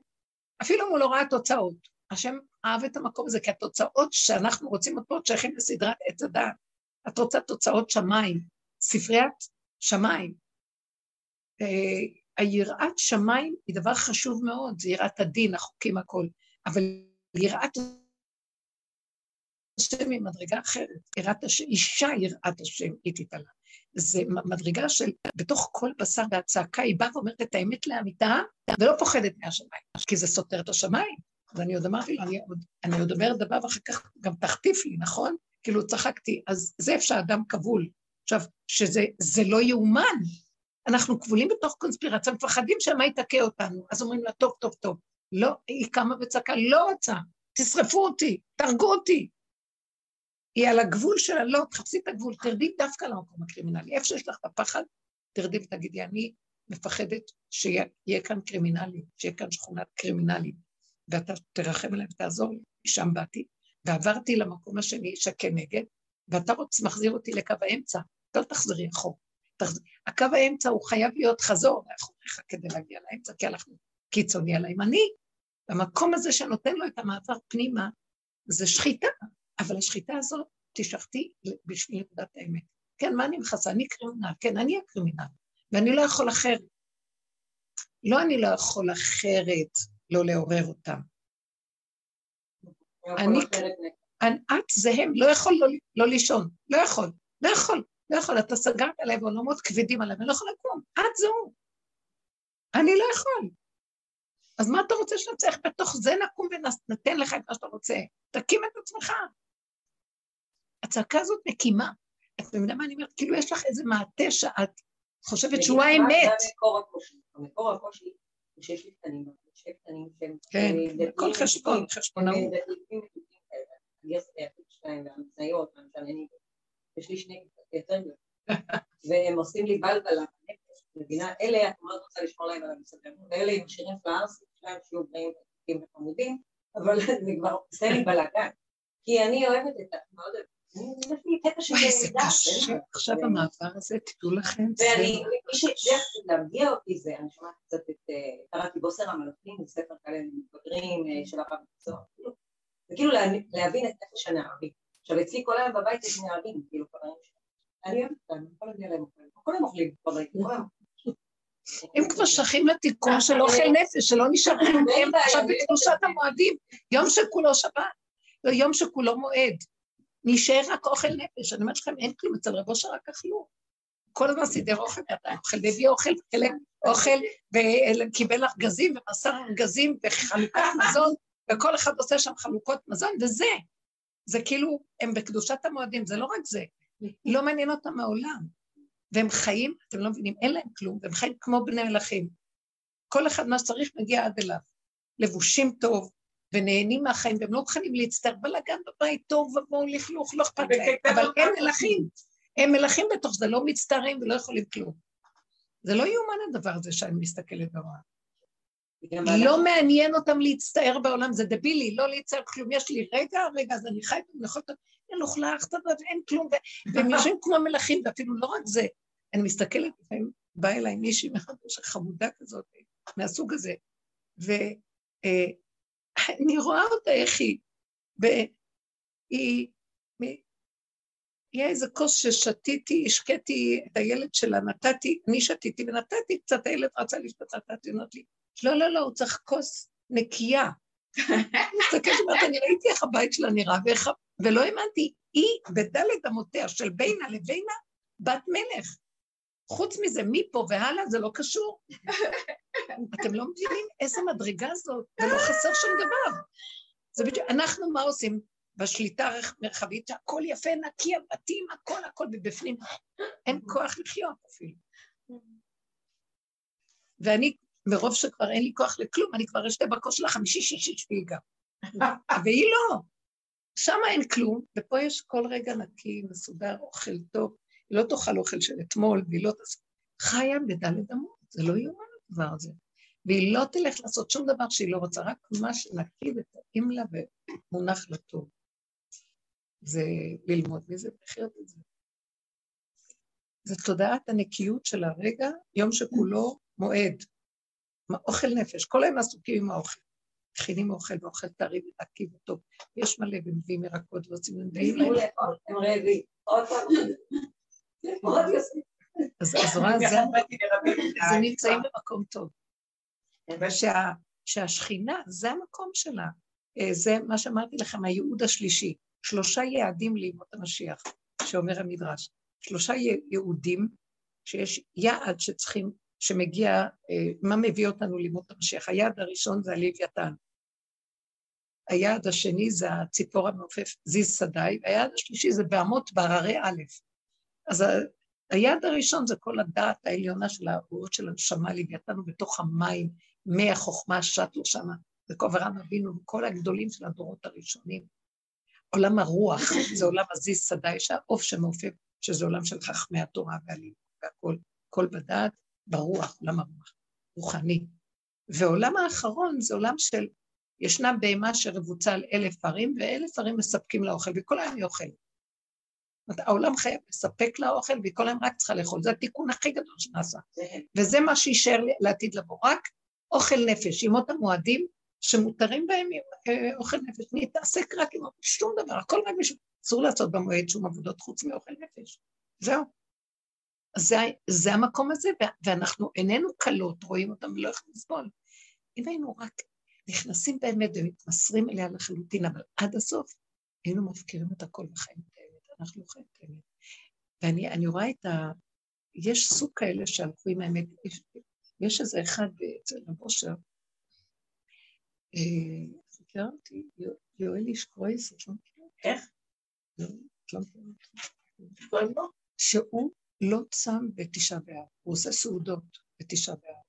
אפילו אם הוא לא ראה תוצאות. השם אהב את המקום הזה, כי התוצאות שאנחנו רוצים אותו שייכים לסדרת עץ הדעת. את רוצה תוצאות שמיים, ספריית שמיים. אה, היראת שמיים היא דבר חשוב מאוד, זה יראת הדין, החוקים, הכל, אבל יראת השם היא מדרגה אחרת, יראת השם, אישה יראת השם, היא תתעלה. זה מדרגה של בתוך כל בשר והצעקה, היא באה ואומרת את האמת לאמיתה, ולא פוחדת מהשמיים, כי זה סותר את השמיים. אז אני עוד אמרתי לו, אני אני עוד אומרת דבר ואחר כך גם תחטיף לי, נכון? כאילו צחקתי, אז זה איפה שהאדם כבול. עכשיו, שזה לא יאומן, אנחנו כבולים בתוך קונספירציה, מפחדים שמה יתקה אותנו, אז אומרים לה, טוב, טוב, טוב. לא, היא קמה וצעקה, לא רוצה, תשרפו אותי, תהרגו אותי. היא על הגבול שלה, לא, תחפשי את הגבול, תרדי דווקא למקום הקרימינלי. איפה שיש לך את הפחד, תרדי ותגידי, אני מפחדת שיהיה כאן קרימינלי, שיהיה כאן שכונת קרימינלי, ואתה תרחם עליהם ותעזור לי. משם באתי, ועברתי למקום השני שכנגד, ואתה רוצה, מחזיר אותי לקו האמצע. לא תחזרי אחור. תחז... הקו האמצע הוא חייב להיות חזור לאחוריך כדי להגיע לאמצע, כי אנחנו קיצוני על הימני. במקום הזה שנותן לו את המעבר פנימה, זה שחיטה, אבל השחיטה הזאת, תשחטי בשביל נקודת האמת. כן, מה אני מכסה? אני קרימינל, כן, אני הקרימינל, ואני לא יכול אחרת. לא אני לא יכול אחרת לא לעורר אותם. אני, את זה הם, לא יכול לא, לא לישון, לא יכול, לא יכול, לא יכול, אתה סגרת עליי בעולמות כבדים עליי, אני לא יכול לקום, את זהו. אני לא יכול. אז מה אתה רוצה שנצליח? בתוך זה נקום ונתן לך את מה שאתה רוצה. תקים את עצמך. הצעקה הזאת מקימה. את מבינה מה אני אומרת? כאילו יש לך איזה מעטה שאת חושבת שהוא האמת. זה. המקור הקושי הוא שיש לי קטנים, שני קטנים שהם... כן, כל חשבון, חשבונאות. יש לי שני יותר והם עושים לי בלבלה מבינה, אלה את מאוד רוצה לשמור להם על המסתדרים, ואלה עם שירים פלארסים שלהם שיהיו בריאים וחמודים, אבל זה כבר עושה לי בלאגן, כי אני אוהבת את ה... מאוד אוהבת וואי, זה קשה, עכשיו המעבר הזה, תדעו לכם, ואני, מי שהצליח להרגיע אותי זה, אני שומעת קצת את, אה, קראתי בוסר המלאכים, ספר כאלה מתבגרים אה, של הרב מקצוע, זה כאילו להבין את נפש הנערים. עכשיו אצלי כל היום בבית יש נערים, כאילו חברים שלי. אני אוהבת אותם, אני יכולה להגיע להם אוכלים, כולם אוכלים בבית, כולם. הם כבר שייכים לתיקון של אוכל נפש, שלא נשאר כלום, הם עכשיו בקדושת המועדים, יום שכולו שבת, לא יום שכולו מועד. נשאר רק אוכל נפש. אני אומרת לכם, אין כלום, אצל רבו שרק אכלו. כל הזמן סידר אוכל, אתה אוכל, והביא אוכל, חלק אוכל, וקיבל ארגזים, ומסר ארגזים, וחלוקת מזון, וכל אחד עושה שם חלוקות מזון, וזה. זה כאילו, הם בקדושת המועדים, זה לא רק זה. לא מעניין אותם מעולם. והם חיים, אתם לא מבינים, אין להם כלום, והם חיים כמו בני מלכים. כל אחד מה שצריך מגיע עד אליו. לבושים טוב, ונהנים מהחיים, והם לא מוכנים להצטער, בלאגן בבית טוב, ובואו לכלוך, לא אכפת להם, אבל הם מלכים, הם מלכים בתוך זה, לא מצטערים ולא יכולים כלום. זה לא יאומן הדבר הזה שאני מסתכלת ורואה. לא מעניין אותם להצטער בעולם, זה דבילי, לא להצטער כלום. יש לי רגע, רגע, אז אני חי. אין לוכלך, אין כלום, והם יושבים כמו מלכים, ואפילו לא רק זה. אני מסתכלת, לפעמים באה אליי מישהי חמודה כזאת, מהסוג הזה, ואני רואה אותה איך היא, והיא, היה איזה כוס ששתיתי, השקיתי את הילד שלה, נתתי, אני שתיתי ונתתי קצת, הילד רצה לשתות, נתתי, נתתי, לא, לא, לא, הוא צריך כוס נקייה. מסתכלת, אומרת, אני ראיתי איך הבית שלה נראה, ואיך... ולא האמנתי, היא בדלת אמותיה של בינה לבינה בת מלך. חוץ מזה, מפה והלאה זה לא קשור. אתם לא מבינים איזה מדרגה זאת, ולא חסר שום דבר. זה בדיוק, אנחנו מה עושים? בשליטה מרחבית, שהכל יפה, נקי, הבתים, הכל, הכל, ובפנים אין כוח לחיות אפילו. ואני מרוב שכבר אין לי כוח לכלום, אני כבר אשתה בכוס של החמישי, שישי, שביעי גם. והיא לא. שם אין כלום, ופה יש כל רגע נקי, מסודר, אוכל טוב. היא לא תאכל אוכל של אתמול, והיא לא תעשה... חיה בדלת אמות, זה לא יאומן הדבר הזה. והיא לא תלך לעשות שום דבר שהיא לא רוצה, רק מה שנקי וטעים לה ומונח לטוב. זה ללמוד מזה ולחיות את זה. זה תודעת הנקיות של הרגע, יום שכולו מועד. אוכל נפש, כל היום עסוקים עם האוכל. מכינים אוכל ואוכל טרי ונקי וטוב. יש מלא ומביאים ירקות ועושים להם דעים להם. הם רעבים. עוד פעם. אז רואה, זה נמצאים במקום טוב. שהשכינה, זה המקום שלה. אה, זה מה שאמרתי לכם, הייעוד השלישי. שלושה יעדים לימות המשיח, שאומר המדרש. שלושה ייעודים שיש יעד שצריכים שמגיע, אה, מה מביא אותנו לימוד המשיח? היעד הראשון זה הלוויתן. היעד השני זה הציפור המעופף זיז שדי, והיעד השלישי זה בהמות בהררי א'. אז היעד הראשון זה כל הדעת העליונה של האורות של הנשמה לוויתן בתוך המים, מי החוכמה שטו שמה, וכו אברהם אבינו וכל הגדולים של הדורות הראשונים. עולם הרוח זה עולם הזיז שדי, שהעוף שמעופף, שזה עולם של חכמי התורה והלימוד והכל, כל בדעת, ברוח, עולם הרוח, רוחני. ועולם האחרון זה עולם של, ישנה בהמה שרבוצה על אלף ערים, ואלף ערים מספקים לה אוכל, וכל היום היא אוכלת. העולם חייב לספק לה אוכל, והיא כל היום רק צריכה לאכול. זה התיקון הכי גדול שנעשה. וזה מה שיישאר לעתיד לבוא. רק אוכל נפש, ימות המועדים, שמותרים בהם אה, אוכל נפש. נתעסק רק עם שום דבר, הכל רק בשביל... אסור לעשות במועד שום עבודות חוץ מאוכל נפש. זהו. זה, זה המקום הזה, ואנחנו איננו קלות, רואים אותם ולא יכולים לסבול. אם היינו רק נכנסים באמת ומתמסרים אליה לחלוטין, אבל עד הסוף, היינו מפקירים את הכל בחיים אנחנו חיים את האמת. ואני רואה את ה... יש סוג כאלה שהלכו עם האמת, יש, יש איזה אחד אצל הבושר, אה, מכירה אותי? יואל איש קרויס, את לא מכירה? איך? לא, את לא מכירה אותו? שהוא לא צם בתשעה באב, הוא עושה סעודות בתשעה באב.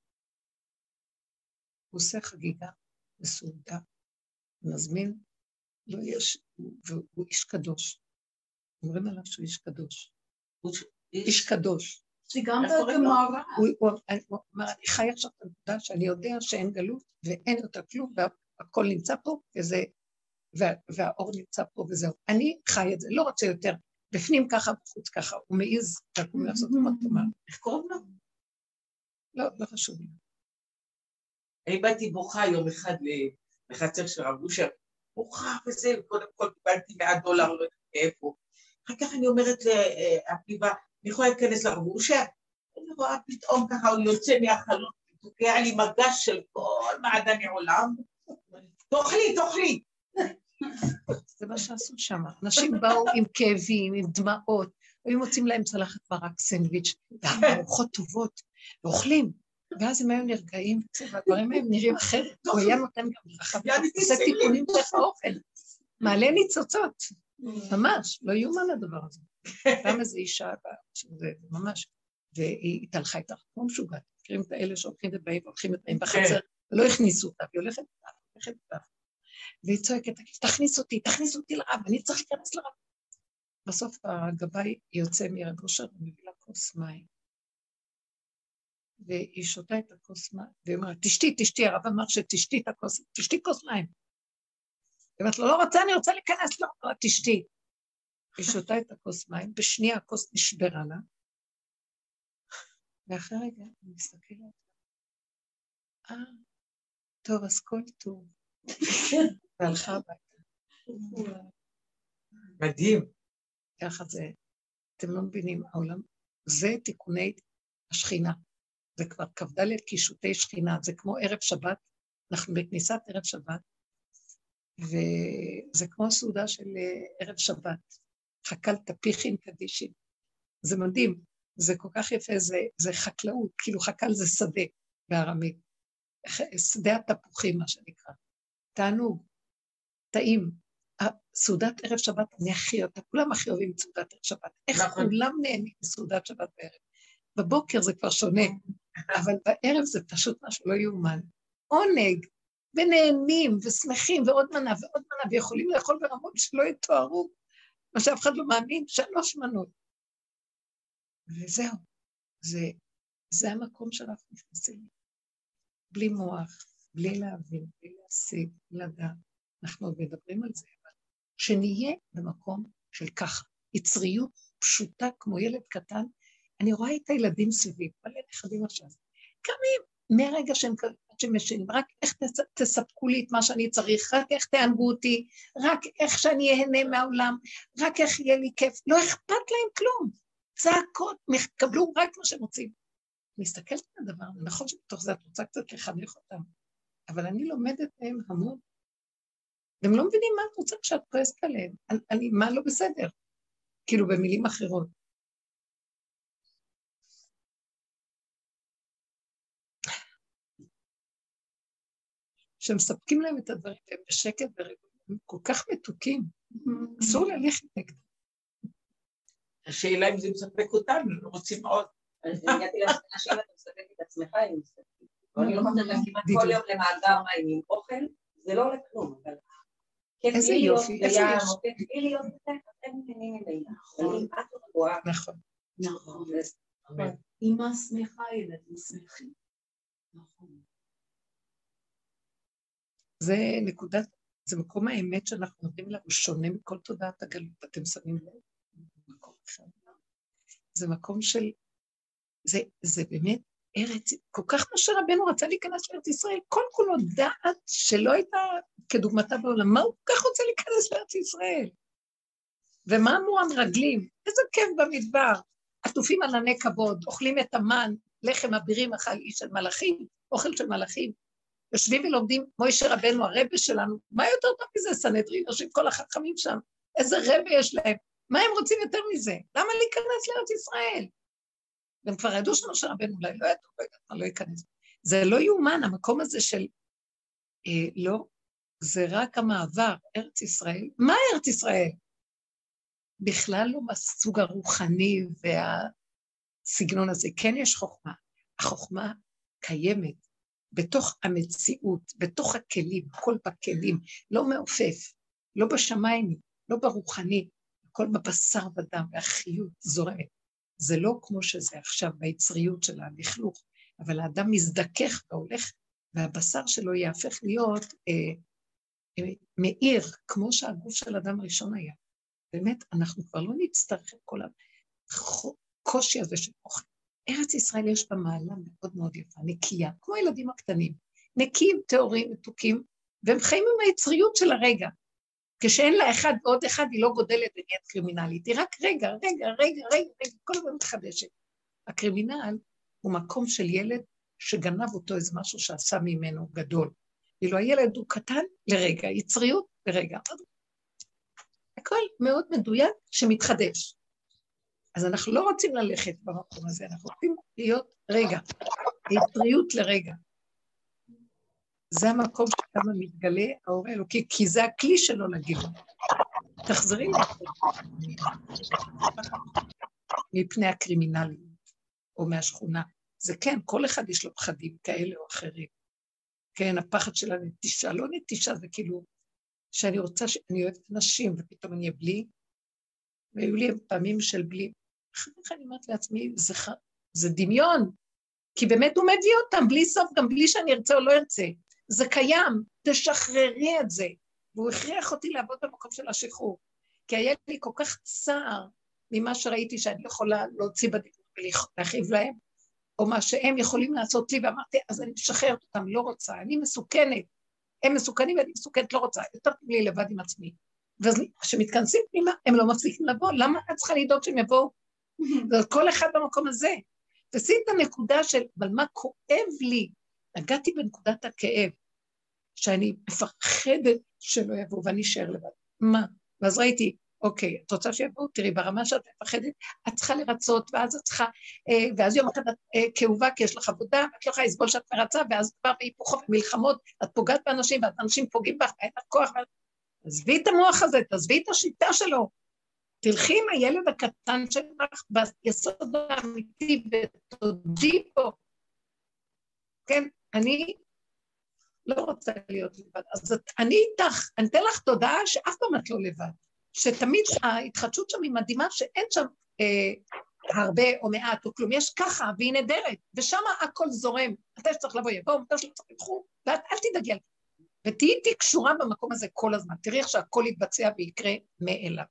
הוא עושה חגיגה וסעודה, מזמין, לא יש, והוא איש קדוש. אומרים עליו שהוא איש קדוש. איש קדוש. שגם בגמרא. הוא אמר, אני חי עכשיו את הנקודה שאני יודע שאין גלות ואין יותר כלום, והכל נמצא פה, וזה, והאור נמצא פה וזהו. אני חי את זה, לא רוצה יותר בפנים ככה, בחוץ ככה, הוא מעז לקום לעשות עוד תאמה. איך קוראים לו? לא, לא חשוב לי. אני באתי בוכה יום אחד לחצר של רב אושר, בוכה וזה, וקודם כל קיבלתי 100 דולר, לא יודעת מאיפה. אחר כך אני אומרת לאביבה, אני יכולה להיכנס לרב אושר? אני רואה פתאום ככה, הוא יוצא מהחלון, תוקע לי מגש של כל מעדני עולם, תאכלי, תאכלי. זה מה שעשו שם. אנשים באו עם כאבים, עם דמעות, היו מוצאים להם צלחת מרק סנדוויץ', וארוחות טובות, ואוכלים. ואז הם היו נרגעים, והדברים האלה נראים אחרת. הוא היה נותן גם ברכה, עושה תיקונים דרך האוכל. מעלה ניצוצות, ממש, לא יאומן הדבר הזה. גם איזו אישה, שזה ממש, והיא התהלכה איתך כמו משוגעת. מכירים את האלה שהולכים ובאים והולכים ובאים בחצר, ולא הכניסו אותה, והיא הולכת איתך, הולכת איתך. והיא צועקת, תכניס אותי, תכניס אותי לרב, אני צריך להיכנס לרב. בסוף הגבאי יוצא מירד אושר ומביא לה כוס מים. והיא שותה את הכוס מים, והיא אומרת, תשתי, תשתי, הרב אמר שתשתי את הכוס, תשתי כוס מים. היא אומרת לו, לא רוצה, אני רוצה להיכנס לרב, תשתי. היא שותה את הכוס מים, בשנייה הכוס נשברה לה, ואחרי רגע אני מסתכלת, אה, טוב, אז כל טוב. והלכה הביתה. מדהים. ככה זה, אתם לא מבינים, העולם, זה תיקוני השכינה. זה כבר כ"ד קישוטי שכינה, זה כמו ערב שבת, אנחנו בכניסת ערב שבת, וזה כמו הסעודה של אה, ערב שבת, חכלת פיחין קדישין. זה מדהים, זה כל כך יפה, זה, זה חקלאות, כאילו חקל זה שדה בארמית, שדה התפוחים, מה שנקרא. תענוג, טעים. סעודת ערב שבת, אני הכי אותה, כולם הכי אוהבים את סעודת ערב שבת. איך נכון. כולם נהנים מסעודת שבת בערב. בבוקר זה כבר שונה, אבל בערב זה פשוט משהו לא יאומן. עונג, ונהנים, ושמחים, ועוד מנה ועוד מנה, ויכולים לאכול ברמות שלא יתוארו, מה שאף אחד לא מאמין, שלוש מנות. וזהו, זה, זה המקום שאנחנו נכנסים. בלי מוח, בלי להבין, בלי להשיג, לדעת. אנחנו עוד מדברים על זה, אבל שנהיה במקום של ככה, יצריות פשוטה כמו ילד קטן. אני רואה את הילדים סביבי, מלא נכדים עכשיו, קמים מהרגע שהם שהם ישנים, רק איך תס, תספקו לי את מה שאני צריך, רק איך תענגו אותי, רק איך שאני אהנה מהעולם, רק איך יהיה לי כיף, לא אכפת להם כלום. צעקות, קבלו רק מה שהם רוצים. מסתכלת על הדבר הזה, נכון שבתוך זה את רוצה קצת לחנך אותם, אבל אני לומדת מהם המון. והם לא מבינים מה את רוצה כשאת כועסת עליהם, אני, אני, מה לא בסדר, כאילו במילים אחרות. שמספקים להם את הדברים, והם בשקט ורגועים, כל כך מתוקים, אסור ללכת נגדם. השאלה אם זה מספק אותנו, לא רוצים עוד. אני הגעתי להשאלה שאם אתה מספק את עצמך, אם מספק. אני לא חושבת כמעט כל יום למאגר מים עם אוכל, זה לא עולה כלום, אבל... איזה יופי, איזה יופי. כיף להיות בטח, אתם מבינים ממילא. נכון. נכון. נכון. אמא שמחה, ילדים שמחים. נכון. זה נקודת, זה מקום האמת שאנחנו נותנים לה, הוא שונה מכל תודעת הגלות, אתם שמים לב? זה מקום של, זה, זה באמת ארץ, כל כך משה רבנו רצה להיכנס לארץ ישראל, כל כולו דעת שלא הייתה כדוגמתה בעולם, מה הוא כל כך רוצה להיכנס לארץ ישראל? ומה אמרו המרגלים? איזה כיף במדבר, עטופים על עני כבוד, אוכלים את המן, לחם אבירים אכל איש של מלאכים, אוכל של מלאכים. יושבים ולומדים, מוישה רבנו, הרבה שלנו, מה יותר טוב מזה, סנהדרין, יושבים כל החכמים שם, איזה רבה יש להם, מה הם רוצים יותר מזה? למה להיכנס לארץ ישראל? והם כבר ידעו שמשה רבנו אולי לא ידעו, לא לא ייכנס. זה לא יאומן, המקום הזה של... אה, לא, זה רק המעבר, ארץ ישראל. מה ארץ ישראל? בכלל לא מהסוג הרוחני והסגנון הזה. כן יש חוכמה. החוכמה קיימת בתוך המציאות, בתוך הכלים, הכל בכלים, לא מעופף, לא בשמיים, לא ברוחני, הכל בבשר ודם, והחיות זורמת. זה לא כמו שזה עכשיו ביצריות של הלכלוך, אבל האדם מזדכך והולך, והבשר שלו יהפך להיות אה, אה, מאיר, כמו שהגוף של אדם הראשון היה. באמת, אנחנו כבר לא נצטרך את כל הקושי הזה של אוכל. ארץ ישראל יש בה מעלה מאוד מאוד יפה, נקייה, כמו הילדים הקטנים. נקיים, טהורים, מתוקים, והם חיים עם היצריות של הרגע. כשאין לה אחד ועוד אחד, היא לא גודלת ונהיית קרימינלית. היא רק רגע, רגע, רגע, רגע, רגע, כל הזמן מתחדשת. הקרימינל הוא מקום של ילד שגנב אותו איזה משהו שעשה ממנו גדול. ואילו הילד הוא קטן לרגע, יצריות לרגע. הכל מאוד מדויק שמתחדש. אז אנחנו לא רוצים ללכת במקום הזה, אנחנו רוצים להיות רגע, יצריות לרגע. זה המקום שכמה מתגלה האור האלוקי, כי זה הכלי שלו לגילוי. תחזרי מפני הקרימינליות, או מהשכונה. זה כן, כל אחד יש לו פחדים כאלה או אחרים. כן, הפחד של הנטישה, לא נטישה, זה כאילו שאני רוצה. אני אוהבת נשים, ופתאום אני אהיה בלי, והיו לי פעמים של בלי. אחר כך אני אומרת לעצמי, זה. זה דמיון, כי באמת הוא מביא אותם בלי סוף, גם בלי שאני ארצה או לא ארצה. זה קיים, תשחררי את זה. והוא הכריח אותי לעבוד במקום של השחרור. כי היה לי כל כך צער ממה שראיתי שאני יכולה להוציא בדיבור ולהכאיב להם, או מה שהם יכולים לעשות לי, ואמרתי, אז אני משחררת אותם, לא רוצה, אני מסוכנת. הם מסוכנים ואני מסוכנת, לא רוצה, יותר טוב לי לבד עם עצמי. ואז כשמתכנסים פנימה, הם לא מפסיקים לבוא, למה את צריכה לדאוג שהם יבואו? כל אחד במקום הזה. תשימי את הנקודה של, אבל מה כואב לי? נגעתי בנקודת הכאב, שאני מפחדת שלא יבואו ואני אשאר לבד. מה? ואז ראיתי, אוקיי, את רוצה שיבואו? תראי, ברמה שאת מפחדת, את צריכה לרצות, ואז את צריכה, אה, ואז יום אחד את אה, כאובה כי יש לך עבודה, ואת לא יכולה לסבול שאת מרצה, ואז כבר בהיפוכו ומלחמות, את פוגעת באנשים, ואז אנשים פוגעים בך, ואין לך כוח. עזבי את המוח הזה, תעזבי את השיטה שלו. תלכי עם הילד הקטן שלך ביסוד האמיתי ותודי פה. כן, אני לא רוצה להיות לבד. אז את, אני איתך, אני אתן לך תודעה שאף פעם את לא לבד. שתמיד ההתחדשות שם היא מדהימה, שאין שם אה, הרבה או מעט או כלום, יש ככה, והיא נהדרת, ושם הכל זורם. מתי שצריך לבוא יבואו, מתי שצריך ילכו, ואת אל תדאגי על ותהיי איתי קשורה במקום הזה כל הזמן. תראי איך שהכל יתבצע ויקרה מאליו.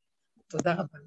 תודה רבה.